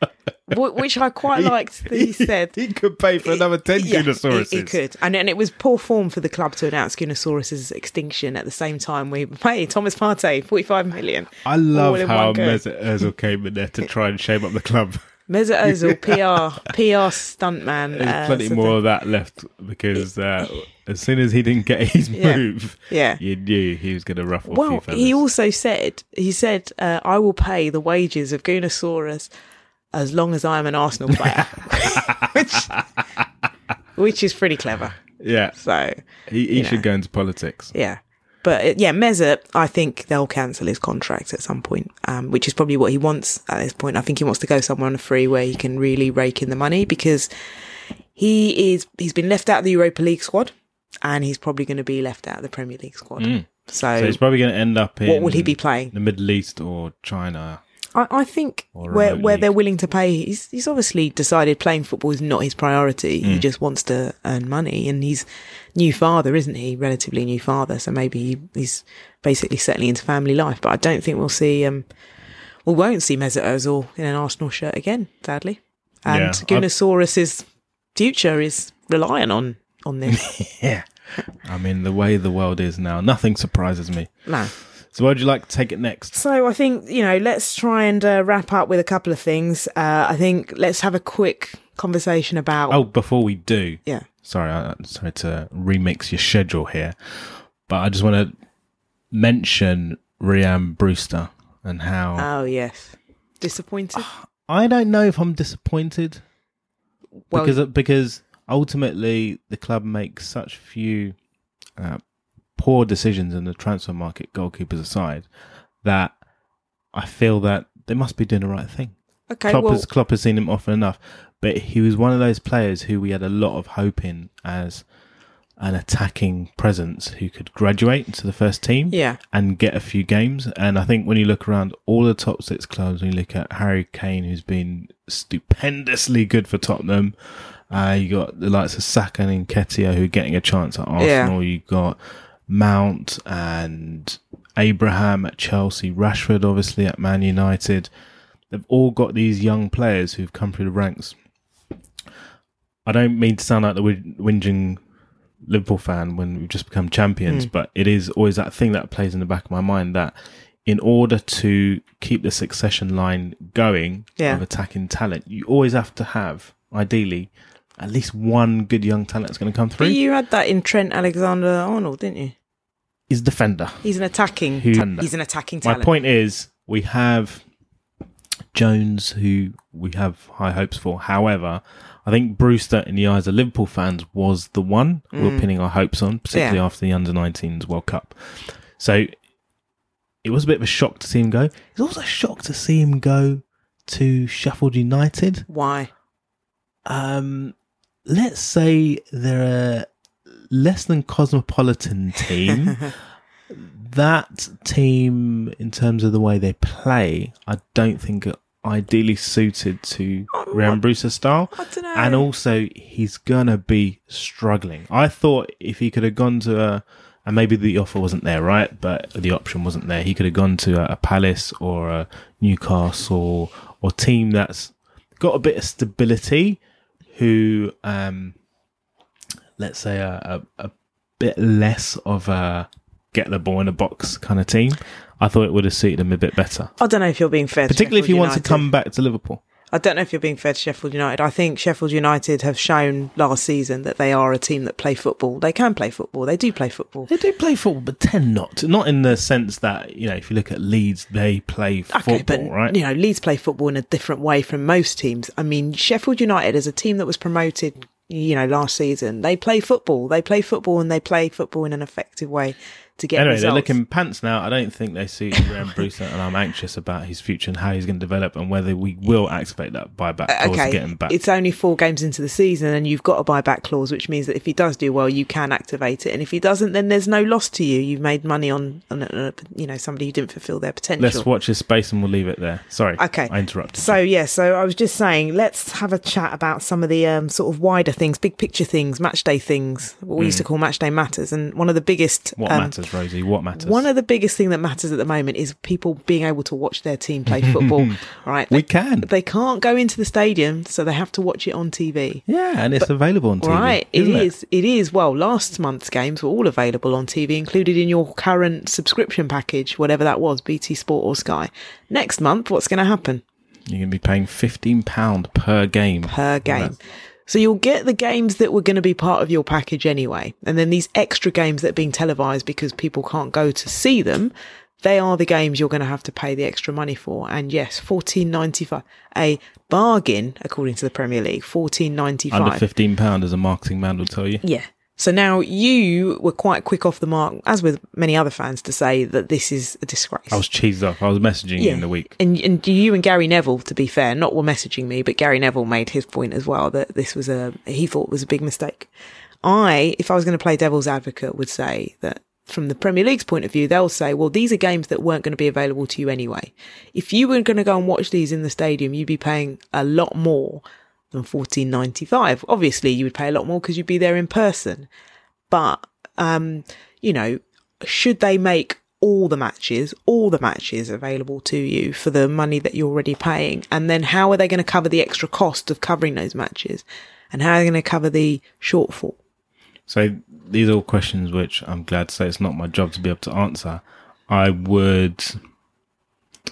(laughs) which I quite liked that he said. he could pay for another 10 Yeah, Gunnersauruses. He, he could, and and it was poor form for the club to announce Gunnersaurus's extinction at the same time we pay Thomas Partey forty five million. I love how. Mesut Ozil came in there to try and shame up the club. (laughs) Mesut Ozil, PR PR stuntman. There's uh, plenty more of that left because uh, as soon as he didn't get his (laughs) move, Yeah. you knew he was going to ruffle a Well, he also said he said uh, I will pay the wages of Gunnersaurus as long as I am an Arsenal player, (laughs) which which is pretty clever. yeah, So he, he should know. go into politics. yeah, but uh, yeah, Mesut, I think they'll cancel his contract at some point, um, which is probably what he wants at this point. I think he wants to go somewhere on a free where he can really rake in the money because he is he's been left out of the Europa League squad, and he's probably going to be left out of the Premier League squad. Mm. So, So he's probably going to end up in what will he be playing? the Middle East or China. I, I think where where league. they're willing to pay, he's he's obviously decided playing football is not his priority. Mm. He just wants to earn money, and he's new father, isn't he? Relatively new father, so maybe he, he's basically settling into family life. But I don't think we'll see um we won't see Mesut Ozil in an Arsenal shirt again, sadly. And Yeah, Gunnersaurus's future is reliant on on (laughs) this. Yeah. I mean, the way the world is now, nothing surprises me. no. So, where would you like to take it next? So I think you know, let's try and uh, wrap up with a couple of things. Uh, I think let's have a quick conversation about. Oh, before we do, yeah. sorry, I, sorry to remix your schedule here, but I just want to mention Rhian Brewster and how Oh yes. Disappointed. I don't know if I'm disappointed Well, because because ultimately the club makes such few uh, poor decisions in the transfer market, goalkeepers aside, that I feel that they must be doing the right thing. okay. Klopp, well, has, Klopp has seen him often enough, but he was one of those players who we had a lot of hope in as an attacking presence who could graduate to the first team yeah. and get a few games. And I think when you look around all the top six clubs, when you look at Harry Kane, who's been stupendously good for Tottenham, uh, you got the likes of Saka and Nketiah who are getting a chance at Arsenal. You got Mount and Abraham at Chelsea, Rashford obviously at Man United. They've all got these young players who've come through the ranks. I don't mean to sound like the whi- whinging Liverpool fan when we've just become champions, Hmm. but it is always that thing that plays in the back of my mind that in order to keep the succession line going Yeah. of attacking talent, you always have to have, ideally, at least one good young talent that's going to come But through. you had that in Trent Alexander Arnold, didn't you? Is defender. He's an attacking. Who- ta- he's an attacking My point is, we have Jones, who we have high hopes for. However, I think Brewster, in the eyes of Liverpool fans, was the one we we're pinning our hopes on, particularly Mm. Yeah. after the under 19s World Cup. So it was a bit of a shock to see him go. It's also a shock to see him go to Sheffield United. Why? Um, let's say they're a less than cosmopolitan (laughs) team. that team, in terms of the way they play, I don't think ideally suited to Rhian Brewster's style. I don't know. And also, he's gonna be struggling. I thought if he could have gone to a, and maybe the offer wasn't there, right? But the option wasn't there. He could have gone to a, a Palace or a Newcastle or team that's got a bit of stability. Who, um, let's say, a, a, a bit less of a get the ball in a box kind of team. I thought it would have suited him a bit better, I don't know if you're being fair. to particularly if Sheffield wants to come back to Liverpool. I don't know if you're being fair to Sheffield United. I think Sheffield United have shown last season that they are a team that play football. They can play football. They do play football. They do play football, but tend not. Not in the sense that you know, if you look at Leeds, they play Okay, football, but right? you know, Leeds play football in a different way from most teams. I mean, Sheffield United is a team that was promoted, you know, last season. They play football. They play football and they play football in an effective way to get Anyway, results. they're looking pants now. I don't think they see Graham Brewster, and I'm anxious about his future and how he's going to develop, and whether we will activate that buyback clause to okay, get him back. it's only four games into the season, and you've got a buyback clause, which means that if he does do well, you can activate it, and if he doesn't, then there's no loss to you. You've made money on, on uh, you know, somebody who didn't fulfil their potential. Let's watch his space, and we'll leave it there. Sorry, Okay. I interrupted. So yeah, so I was just saying, let's have a chat about some of the um, sort of wider things, big picture things, match day things, what we used to call match day matters. And one of the biggest, Hmm. what um, matters, Rosie? What matters? one of the biggest thing that matters at the moment is people being able to watch their team play football. (laughs) right? we They, can. they can't go into the stadium, so they have to watch it on TV. yeah, and it's available on TV. Right, it is. It is. Well, last month's games were all available on TV, included in your current subscription package, whatever that was, BT Sport or Sky. Next month, what's going to happen? You're going to be paying fifteen pound per game. per game. So you'll get the games that were going to be part of your package anyway. And then these extra games that are being televised because people can't go to see them, they are the games you're going to have to pay the extra money for. And yes, fourteen ninety five, a bargain according to the Premier League, fourteen ninety Under five. fifteen pound, as a marketing man will tell you. Yeah. So now you were quite quick off the mark, as with many other fans, to say that this is a disgrace. I was cheesed off. I was messaging you in the week. And, and you and Gary Neville, to be fair, not were messaging me, but Gary Neville made his point as well that this was a, he thought was a big mistake. I, if I was going to play devil's advocate, would say that from the Premier League's point of view, they'll say, well, these are games that weren't going to be available to you anyway. If you were going to go and watch these in the stadium, you'd be paying a lot more than fourteen ninety five. Obviously, you would pay a lot more because you'd be there in person. But um, you know, should they make all the matches, all the matches available to you for the money that you're already paying. And then how are they going to cover the extra cost of covering those matches? And how are they going to cover the shortfall? So these are all questions which I'm glad to say it's not my job to be able to answer. I would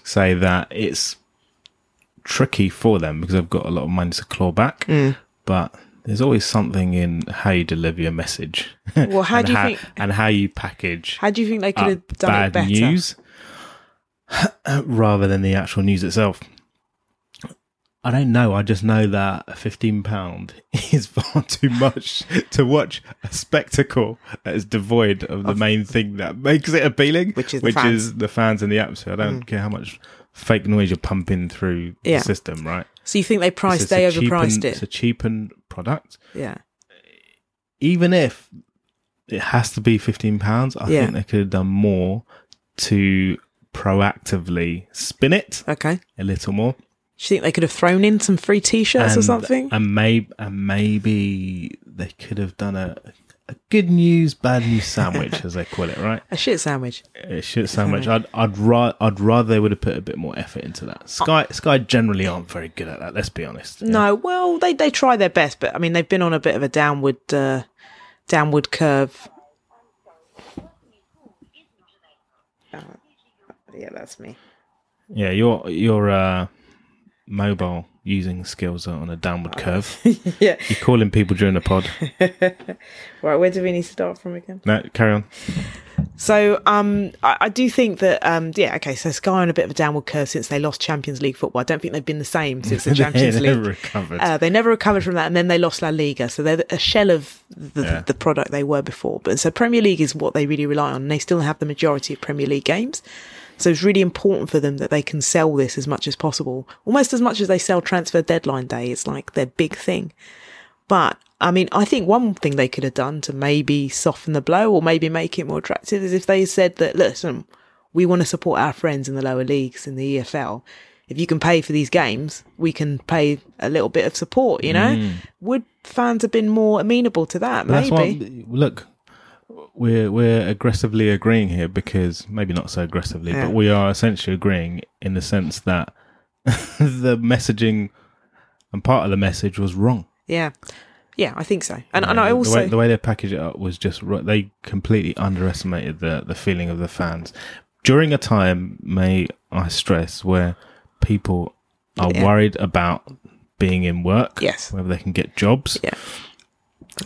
say that it's tricky for them because they've got a lot of money to claw back, but there's always something in how you deliver your message. Well, how (laughs) and do you how, think- and how you package How do you think they could have done bad it better? news (laughs) rather than the actual news itself. I don't know. I just know that fifteen pound (laughs) is far too much to watch a spectacle that is devoid of the main thing that makes it appealing, Which is the which fans. Mm. is the fans and the atmosphere. I don't care how much fake noise you're pumping through Yeah. the system, right? So you think they priced, they overpriced cheapened- It's a it? cheapened product. Yeah. Even if it has to be fifteen pounds, I Yeah. think they could have done more to proactively spin it Okay. a little more. Do you think they could have thrown in some free T-shirts or something? And maybe and maybe they could have done a a good news, bad news sandwich, as they call it, right? (laughs) a shit sandwich. A shit sandwich. I'd I'd ra- I'd rather they would have put a bit more effort into that. Sky Sky generally aren't very good at that. Let's be honest. Yeah. No, well, they they try their best, but I mean, they've been on a bit of a downward uh, downward curve. Uh, yeah, that's me. Yeah, your your uh, mobile using skills are on a downward curve. (laughs) yeah. You're calling people during the pod. (laughs) Right, where do we need to start from again? No, carry on. So, um, I, I do think that, um, yeah, okay. So Sky on a bit of a downward curve since they lost Champions League football. I don't think they've been the same since the (laughs) Champions they League. recovered. Uh, they never recovered from that, and then they lost La Liga, so they're a shell of the, Yeah. the product they were before. But so Premier League is what they really rely on, and they still have the majority of Premier League games. So it's really important for them that they can sell this as much as possible, almost as much as they sell transfer deadline day. It's like their big thing. But I mean, I think one thing they could have done to maybe soften the blow or maybe make it more attractive is if they said that, listen, we want to support our friends in the lower leagues in the EFL. If you can pay for these games, we can pay a little bit of support, you know? Mm. Would fans have been more amenable to that? That's Maybe. why look, we're we're aggressively agreeing here because maybe not so aggressively, Yeah. but we are essentially agreeing in the sense that (laughs) the messaging and part of the message was wrong. Yeah. Yeah, I think so. And, and Yeah, I the also. way, the way they packaged it up was just they completely underestimated the the feeling of the fans during a time, may I stress, where people are Yeah. worried about being in work, Yes. whether they can get jobs, Yeah.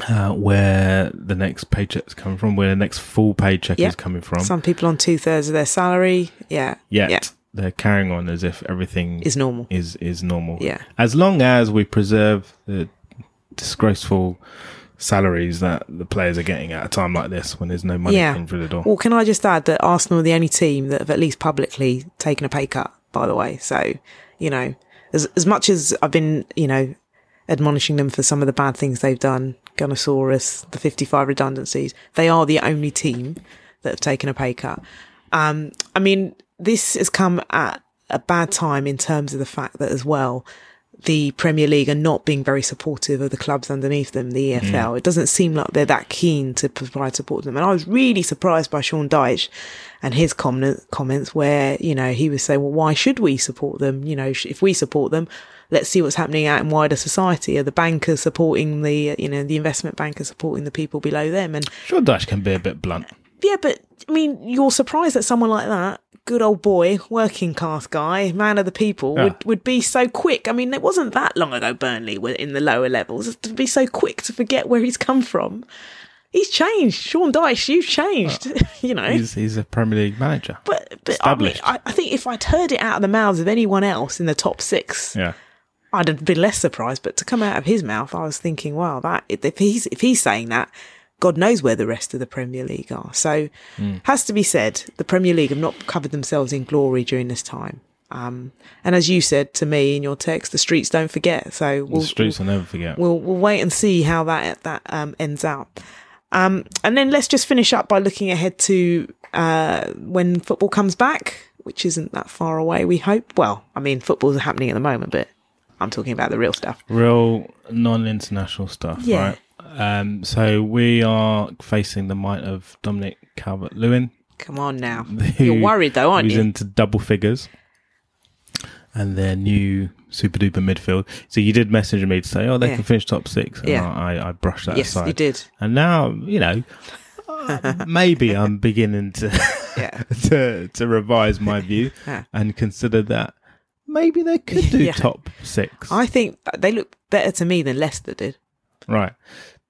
Uh, where the next paycheck's coming from, where the next full paycheck Yeah. is coming from. Some people on two thirds of their salary. Yeah. Yet Yeah. they're carrying on as if everything Is normal. is is normal. Yeah. As long as we preserve the disgraceful salaries that the players are getting at a time like this when there's no money Yeah. in through the door. Well, can I just add that Arsenal are the only team that have at least publicly taken a pay cut, by the way. So, you know, as, as much as I've been, you know, admonishing them for some of the bad things they've done, Gunnersaurus, the 55 redundancies, they are the only team that have taken a pay cut. Um, I mean, this has come at a bad time in terms of the fact that as well, the Premier League are not being very supportive of the clubs underneath them, the EFL. It doesn't seem like they're that keen to provide support to them. And I was really surprised by Sean Dyche and his comment, comments where, you know, he was saying, well, why should we support them? You know, if we support them, let's see what's happening out in wider society. Are the bankers supporting the, you know, the investment bankers supporting the people below them? And Sure, Dash can be a bit blunt. yeah, but I mean, you're surprised that someone like that, good old boy, working class guy, man of the people, Yeah. would, would be so quick. I mean, it wasn't that long ago Burnley were in the lower levels to be so quick to forget where he's come from. He's changed. Sean Dyche, you've changed. (laughs) you know. He's he's a Premier League manager. but but I, mean. I, I think if I'd heard it out of the mouths of anyone else in the top six, Yeah. I'd have been less surprised. But to come out of his mouth, I was thinking, wow, that if he's if he's saying that, God knows where the rest of the Premier League are. So, has to be said, the Premier League have not covered themselves in glory during this time. Um, and as you said to me in your text, the streets don't forget. So we'll, the streets will never forget. we'll we'll wait and see how that that um, ends out. Um, and then let's just finish up by looking ahead to uh, when football comes back, which isn't that far away. We hope. Well, I mean, football's happening at the moment, but I'm talking about the real stuff. Real non-international stuff, Yeah. right? Um, so we are facing the might of Dominic Calvert-Lewin Come on now. (laughs) You're worried though, aren't you? into double figures, and their new super duper midfield. So you did message me to say, "Oh, they Yeah. can finish top six. And Yeah. I, I brushed that yes, aside. you did. And now, you know, uh, (laughs) maybe I'm beginning to Yeah. (laughs) to to revise my view and consider that maybe they could (laughs) do Yeah. top six. I think they look better to me than Leicester did. right.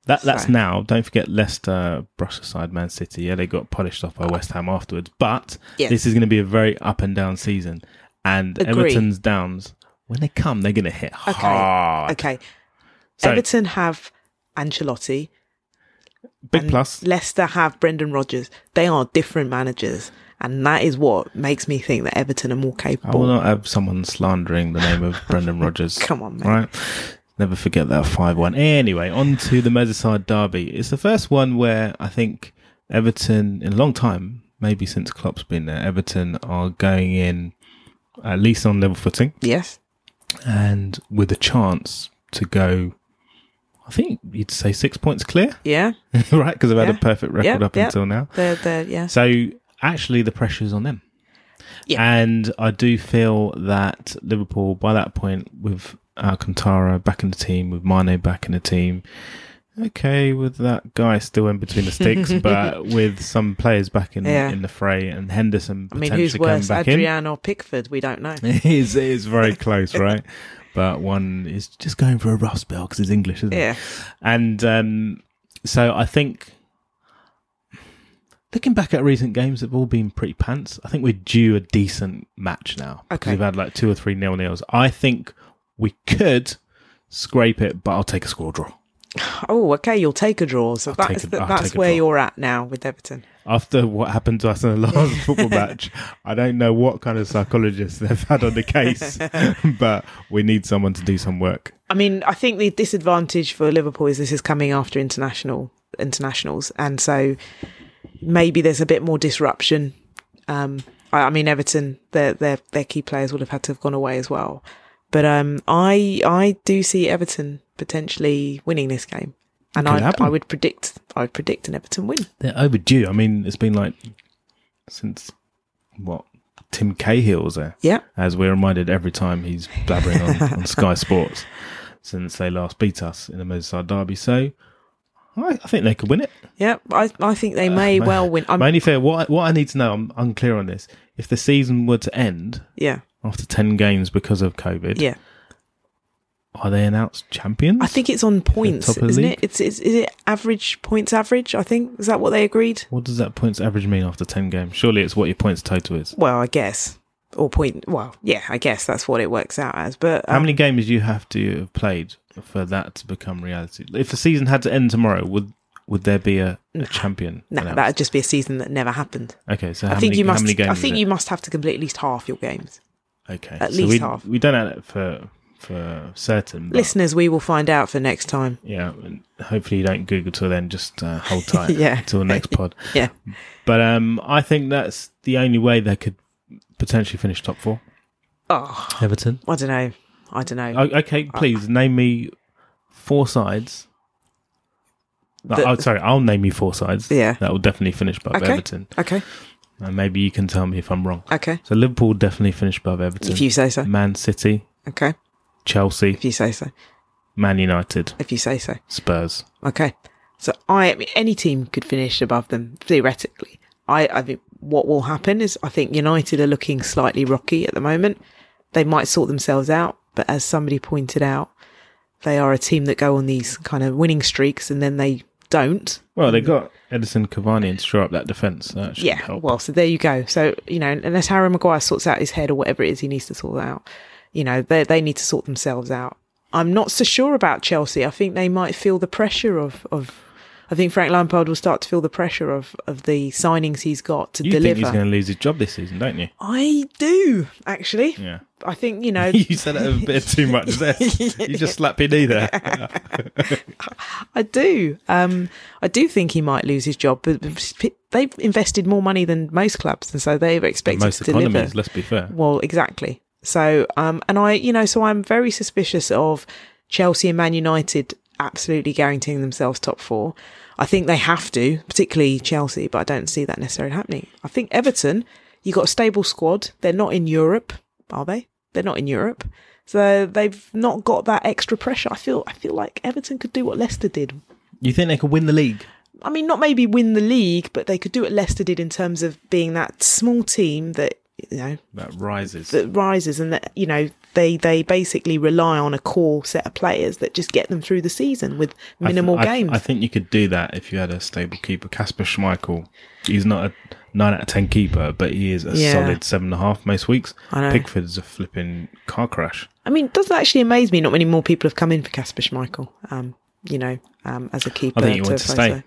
That that's So- now. Don't forget Leicester brushed aside Man City. Yeah, they got polished off by oh. West Ham afterwards. But Yes. this is going to be a very up and down season. And Agree. Everton's downs when they come, they're going to hit Okay. hard. Okay. So Everton have Ancelotti. big plus. Leicester have Brendan Rodgers. They are different managers. And that is what makes me think that Everton are more capable. I will not have someone slandering the name of (laughs) Brendan Rodgers. Come on, man. Right. Never forget that 5 1. Anyway, on to the Merseyside Derby. It's the first one where I think Everton, in a long time, maybe since Klopp's been there, Everton are going in at least on level footing Yes. and with a chance to go, I think you'd say six points clear, Yeah. (laughs) right? Because they've had a perfect record Yeah, up yeah. until now. They're, they're, yeah. So actually, the pressure is on them. Yeah. And I do feel that Liverpool, by that point, with Alcantara back in the team, with Mane back in the team, okay, with that guy still in between the sticks, (laughs) but with some players back in Yeah. in the fray and Henderson I mean, who's worse, Adrian or Pickford? We don't know. in. It is, it is very close, (laughs) right? But one is just going for a rough spell because it's English, isn't it? Yeah. And um, so I think looking back at recent games, they've all been pretty pants. I think we're due a decent match now. because Okay. We've had like two or three nil nils. I think we could scrape it, but I'll take a score draw. Oh, okay. You'll take a draw. So that's take a- that's where you're at now with Everton. After what happened to us in the last (laughs) football match, I don't know what kind of psychologist they've had on the case, (laughs) but we need someone to do some work. I mean, I think the disadvantage for Liverpool is this is coming after international internationals, and so maybe there's a bit more disruption. Um, I, I mean, Everton, their their their key players would have had to have gone away as well, but um, I I do see Everton potentially winning this game, and I. I would predict I would predict an Everton win. They're overdue. I mean, it's been like since what Tim Cahill was there. Yeah, as we're reminded every time he's blabbering on, on (laughs) Sky Sports since they last beat us in the Merseyside derby. So I, I think they could win it. yeah. I I think they may ma- well win. I'm, My only fear, what I- what I need to know, I'm unclear on this. If the season were to end yeah, after ten games because of COVID, yeah. are they announced champions? I think it's on points, top of the isn't league? it? It's, it's is it average points average? I think is that what they agreed. What does that points average mean after ten games? Surely it's what your points total is. Well, I guess. Or point. Well, yeah, I guess that's what it works out as. But How um, many games do you have to have played for that to become reality? If the season had to end tomorrow, would would there be a, a champion? No, announced? that'd just be a season that never happened. Okay, so how I think many, you must. games I is think it? you must have to complete at least half your games. Okay, At so least we, half. We don't know that for for certain. But Listeners, we will find out for next time. yeah, hopefully you don't Google till then. Just uh, hold (laughs) tight. Yeah. till the next pod. (laughs) Yeah. But um, I think that's the only way they could potentially finish top four. Oh, Everton. I don't know. I don't know. Okay, please name me four sides. The- oh, sorry, I'll name you four sides. Yeah. that will definitely finish above Okay. Everton, Okay. and maybe you can tell me if I'm wrong. Okay. So Liverpool definitely finish above Everton. If you say so. Man City, Okay. Chelsea, If you say so. Man United, If you say so. Spurs. Okay. So I, I mean, any team could finish above them theoretically. I, I think what will happen is I think United are looking slightly rocky at the moment. They might sort themselves out, but as somebody pointed out, they are a team that go on these kind of winning streaks and then they don't. Well, they got Edinson Cavani to shore up that defence. That Yeah. help. Well, so there you go. So, you know, unless Harry Maguire sorts out his head or whatever it is he needs to sort out, you know, they, they need to sort themselves out. I'm not so sure about Chelsea. I think they might feel the pressure of, of I think Frank Lampard will start to feel the pressure of, of the signings he's got to you think he's going to lose his job this season, don't you? I do, actually. Yeah. I think, you know, (laughs) you said it a bit too much (laughs) There, You just slapped your knee there. (laughs) I do. Um, I do think he might lose his job, but they've invested more money than most clubs, and so they're expected Most to deliver. Most economies, let's be fair. Well, exactly. So, um, and I, you know, so I'm very suspicious of Chelsea and Man United absolutely guaranteeing themselves top four. I think they have to, particularly Chelsea, but I don't see that necessarily happening. I think Everton, you've got a stable squad. They're not in Europe, are they? They're not in Europe. So they've not got that extra pressure. I feel I feel like Everton could do what Leicester did. You think they could win the league? I mean, not maybe win the league, but they could do what Leicester did in terms of being that small team that you know That rises. that rises and that you know they they basically rely on a core set of players that just get them through the season with I th- minimal I th- games. I think you could do that if you had a stable keeper. Kasper Schmeichel, he's not a nine out of ten keeper, but he is a Yeah. solid seven and a half most weeks. I know. Pickford's a flipping car crash. I mean, it doesn't actually amaze me. Not many more people have come in for Kasper Schmeichel. Um, you know, um, as a keeper. I think you want to replace stay. her.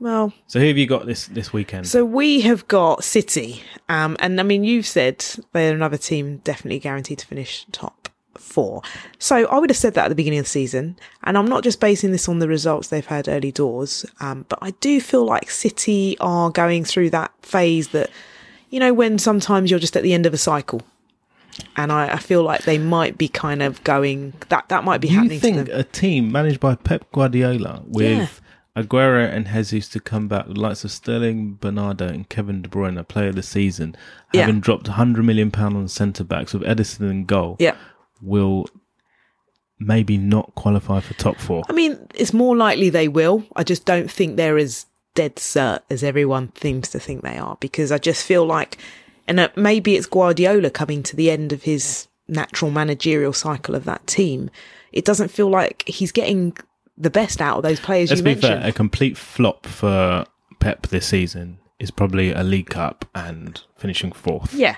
Well, So who have you got this this weekend? so we have got City, um, and I mean, you've said they're another team definitely guaranteed to finish top four. So I would have said that at the beginning of the season, and I'm not just basing this on the results they've had early doors, um, but I do feel like City are going through that phase that, you know, when sometimes you're just at the end of a cycle. And I, I feel like they might be kind of going that that might be you happening to think a team managed by Pep Guardiola with Aguero and Jesus to come back, the likes of Sterling, Bernardo, and Kevin De Bruyne, a player of the season, Yeah. having dropped 100 million pound on centre backs with Ederson in goal, Yeah. will maybe not qualify for top four? I mean, it's more likely they will. I just don't think they're as dead cert as everyone seems to think they are because I just feel like, and uh, maybe it's Guardiola coming to the end of his natural managerial cycle of that team. It doesn't feel like he's getting the best out of those players Let's you be mentioned. fair, a complete flop for Pep this season is probably a League Cup and finishing fourth. Yeah.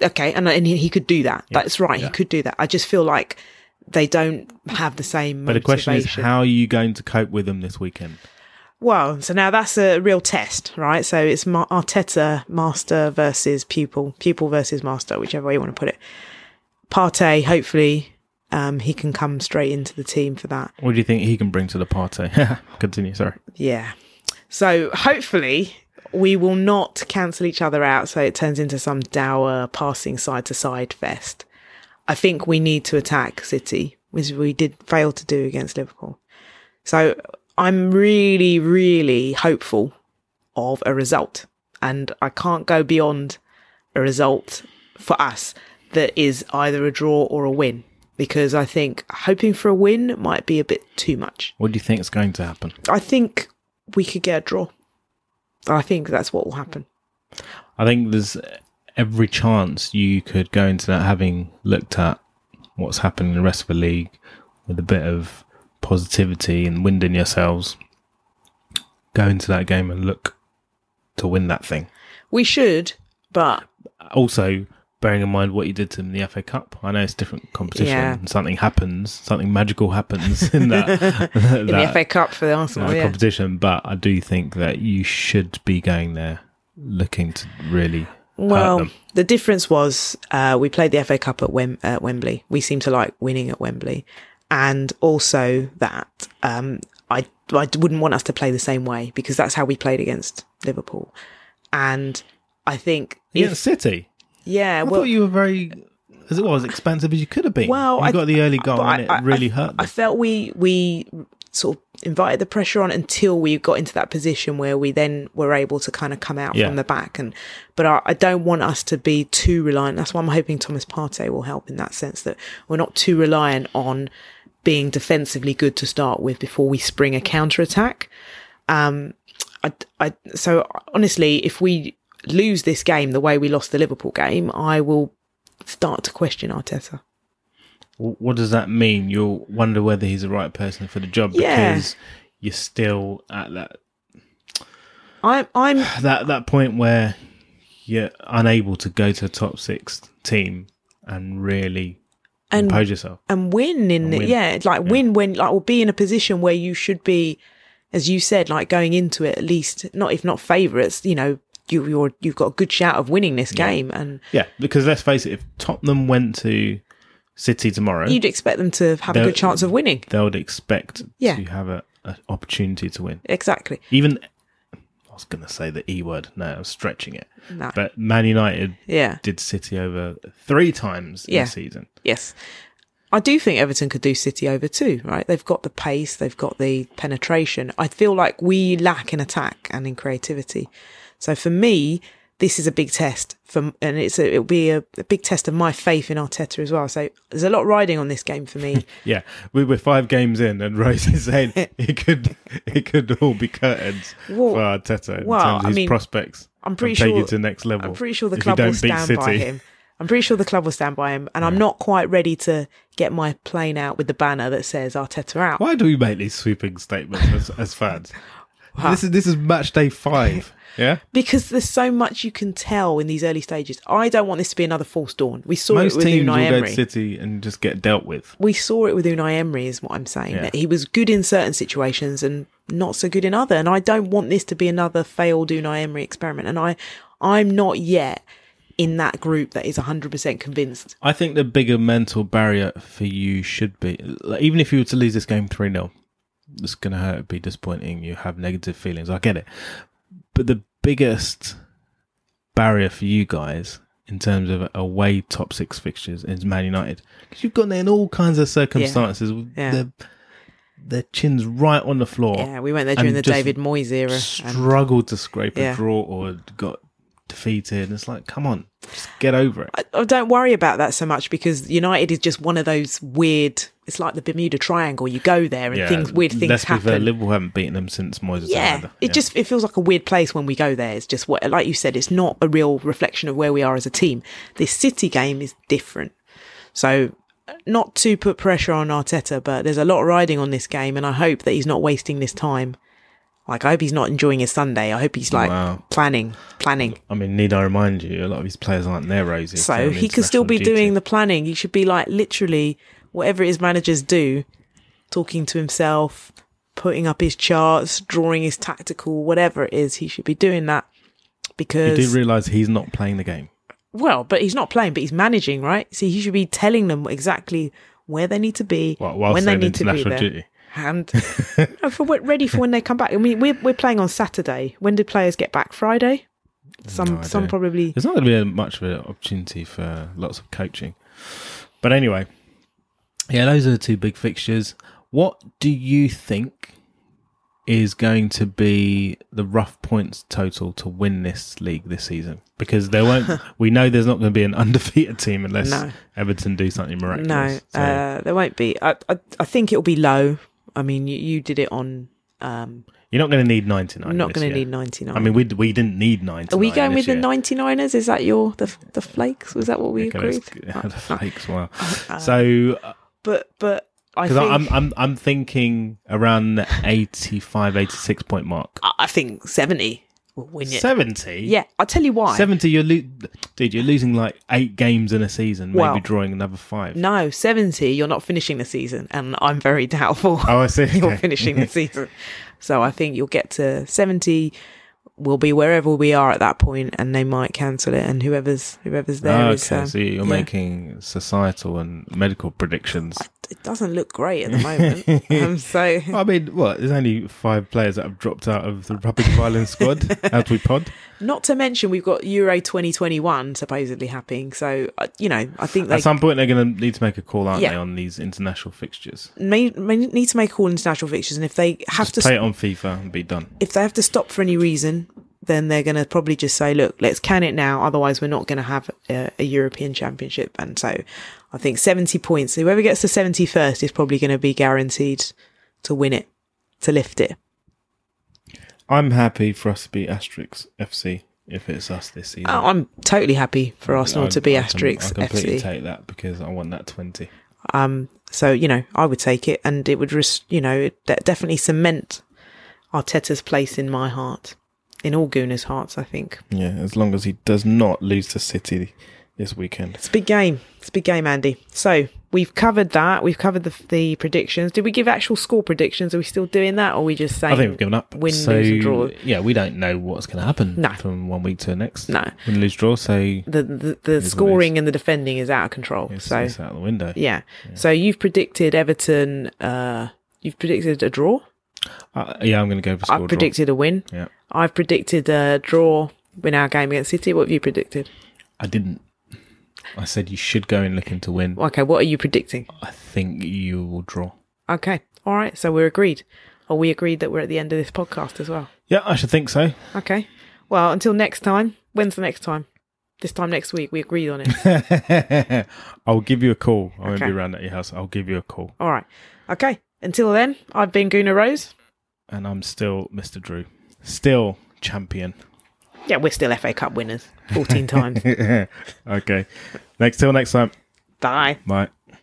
Okay, and and he, could do that. That's right. yeah. He could do that. I just feel like they don't have the same. But the question is, how are you going to cope with them this weekend? Well, so now that's a real test, right? So it's Arteta master versus pupil, pupil versus master, whichever way you want to put it. Partey, hopefully, um, he can come straight into the team for that. What do you think he can bring to the party? (laughs) Continue, sorry. Yeah. So hopefully we will not cancel each other out so it turns into some dour passing side to side fest. I think we need to attack City, which we did fail to do against Liverpool. So I'm really, really hopeful of a result. And I can't go beyond a result for us that is either a draw or a win. Because I think hoping for a win might be a bit too much. What do you think is going to happen? I think we could get a draw. I think that's what will happen. I think there's every chance you could go into that having looked at what's happened in the rest of the league with a bit of positivity and wind in yourselves. Go into that game and look to win that thing. We should, but Also, bearing in mind what you did to them in the FA Cup, I know it's a different competition. Yeah. And something happens, something magical happens in that, (laughs) (laughs) in the FA Cup for the Arsenal, uh, yeah. competition. But I do think that you should be going there looking to really Well, the difference was uh, we played the FA Cup at Wem- uh, Wembley. We seem to like winning at Wembley, and also that um, I I wouldn't want us to play the same way because that's how we played against Liverpool, and I think if Against City. Yeah, I well, thought you were very, as it was, expensive as you could have been. Well, you I- got the early goal and it really hurt I felt we we sort of invited the pressure on until we got into that position where we then were able to kind of come out Yeah. from the back. And but I, I don't want us to be too reliant. That's why I'm hoping Thomas Partey will help in that sense that we're not too reliant on being defensively good to start with before we spring a counter attack. Um, I, I, so honestly, if we lose this game the way we lost the Liverpool game, I will start to question Arteta. What does that mean? You'll wonder whether he's the right person for the job Yeah. because you're still at that I'm, I'm, (sighs) that that point where you're unable to go to a top six team and really and impose yourself. and win in the, win. yeah, like win when like or be in a position where you should be, as you said, like going into it at least not if not favourites, you know, you you're you've got a good shout of winning this game, and Yeah, because let's face it, if Tottenham went to City tomorrow, you'd expect them to have a good chance of winning. they would expect Yeah. to have a, a opportunity to win. Exactly. Even I was going to say the E word. No, I was stretching it. No. But Man United Yeah. did City over three times Yeah. this season. Yes. I do think Everton could do City over too, right? They've got the pace, they've got the penetration. I feel like we lack in attack and in creativity. So for me, this is a big test for, and it's a, it'll be a, a big test of my faith in Arteta as well. So there's a lot riding on this game for me. (laughs) Yeah, we were five games in, and Rose is saying (laughs) it could it could all be curtains Well- for Arteta in well, terms of I his mean, prospects. I'm pretty and take sure- it to the next level. I'm pretty sure the club will stand by City. him. I'm pretty sure the club will stand by him, and I'm not quite ready to get my plane out with the banner that says Arteta out. Why do we make these sweeping statements as, as fans? (laughs) This is this is match day five. (laughs) Yeah, Because there's so much you can tell in these early stages. I don't want this to be another false dawn. We saw most it with teams will Unai go to Emery. City and just get dealt with. we saw it with Unai Emery, is what I'm saying. Yeah. That he was good in certain situations and not so good in other. And I don't want this to be another failed Unai Emery experiment. And I, I'm not yet in that group that is 100% convinced. I think the bigger mental barrier for you should be, like, even if you were to lose this game 3 0, it's going to hurt, be disappointing. You have negative feelings. I get it. But the biggest barrier for you guys in terms of away top six fixtures is Man United. Because you've gone there in all kinds of circumstances. with Yeah. Their, their chins right on the floor. Yeah, we went there during the David Moyes era. and- Struggled to scrape Yeah. a draw or got defeated. It's like, come on, just get over it. I, I don't worry about that so much because United is just one of those weird. It's like the Bermuda Triangle. You go there and things, weird things let's happen. Be fair, Liverpool haven't beaten them since Moyes. yeah, Almeida. it just it feels like a weird place when we go there. It's just what, like you said, it's not a real reflection of where we are as a team. This City game is different. So, not to put pressure on Arteta, but there's a lot riding on this game, and I hope that he's not wasting this time. Like I hope he's not enjoying his Sunday. I hope he's like Wow. planning, planning. I mean, need I remind you? A lot of these players aren't there, Rosie. So he could still be doing the planning. He should be like literally whatever his managers do, talking to himself, putting up his charts, drawing his tactical, whatever it is. He should be doing that You because do realise he's not playing the game. well, but he's not playing, but he's managing, right? See, he should be telling them exactly where they need to be, whilst when they need to be there. duty. And (laughs) for ready for when they come back. I mean, we're we're playing on Saturday. When do players get back? Friday. Some No some probably There's not going to be a, much of an opportunity for lots of coaching. But anyway, yeah, those are the two big fixtures. What do you think is going to be the rough points total to win this league this season? Because there won't. (laughs) we know there's not going to be an undefeated team unless No. Everton do something No, miraculous. So, uh, there won't be. I, I, I think it'll be low. I mean, you, you did it on. Um, you're not going to need 99. I'm not going to need 99. I mean, we we didn't need 99. are we going with this the 99ers? Is that your the the flakes? Was that what we Okay, agreed? Uh, (laughs) the flakes, wow. uh, So but but I Because think I'm I'm I'm thinking around the 85, 86 point mark. I I think 70 will win it. Seventy. Yeah, I'll tell you why. Seventy. You're lo- dude. You're losing like eight games in a season. Maybe Well, drawing another five. No, 70, you're not finishing the season, and I'm very (laughs) doubtful Oh, I see. (laughs) you're Okay. finishing the (laughs) season. So I think you'll get to 70. We'll be wherever we are at that point, and they might cancel it, and whoever's whoever's there Oh, is. okay, um, so you're yeah. making societal and medical predictions. It doesn't look great at the moment. (laughs) um, so I mean, what? There's only five players that have dropped out of the Republic of Ireland squad (laughs) as we pod. Not to mention, we've got Euro 2021 supposedly happening. So, uh, you know, I think they At some point, they're going to need to make a call, aren't Yeah. they, on these international fixtures? may, may need to make all international fixtures. And if they have Just to, play it on FIFA and be done. if they have to stop for any reason, then they're going to probably just say, look, let's can it now. Otherwise, we're not going to have a, a European championship. And so I think 70 points, whoever gets to 71st is probably going to be guaranteed to win it, to lift it. I'm happy for us to be Asterix FC if it's us this season. I- I'm totally happy for Arsenal I- to be I Asterix I completely FC. take that because I want that 20. Um, so you know, I would take it, and it would just, you know, de- definitely cement Arteta's place in my heart, in all Gooners' hearts. I think Yeah, as long as he does not lose to City this weekend. it's a big game. It's a big game, Andy. So we've covered that. We've covered the the predictions. Did we give actual score predictions? Are we still doing that, or are we just saying? I think we've given up. win, so, lose, and draw. Yeah, we don't know what's going to happen No. from one week to the next. No, Win, lose, draw. So the the, the is what it scoring and the defending is out of control. it's, so it's out the window. yeah. So you've predicted Everton. Uh, you've predicted a draw. Uh, yeah, I'm going to go for score I've draw. predicted a win. Yeah. I've predicted a draw in our game against City. What have you predicted? I didn't. I said you should go in looking to win. Okay, what are you predicting? I think you will draw. Okay, all right. So we're agreed. Are we agreed that we're at the end of this podcast as well? Yeah, I should think so. Okay. Well, until next time. When's the next time? This time next week. We agreed on it. (laughs) I'll give you a call. I won't Okay. be around at your house. I'll give you a call. all right. Okay. Until then, I've been Gooner Rose. And I'm still Mr. Drew. Still champion. Yeah, we're still FA Cup winners. 14 times. (laughs) okay. Next till next time. Bye. Bye.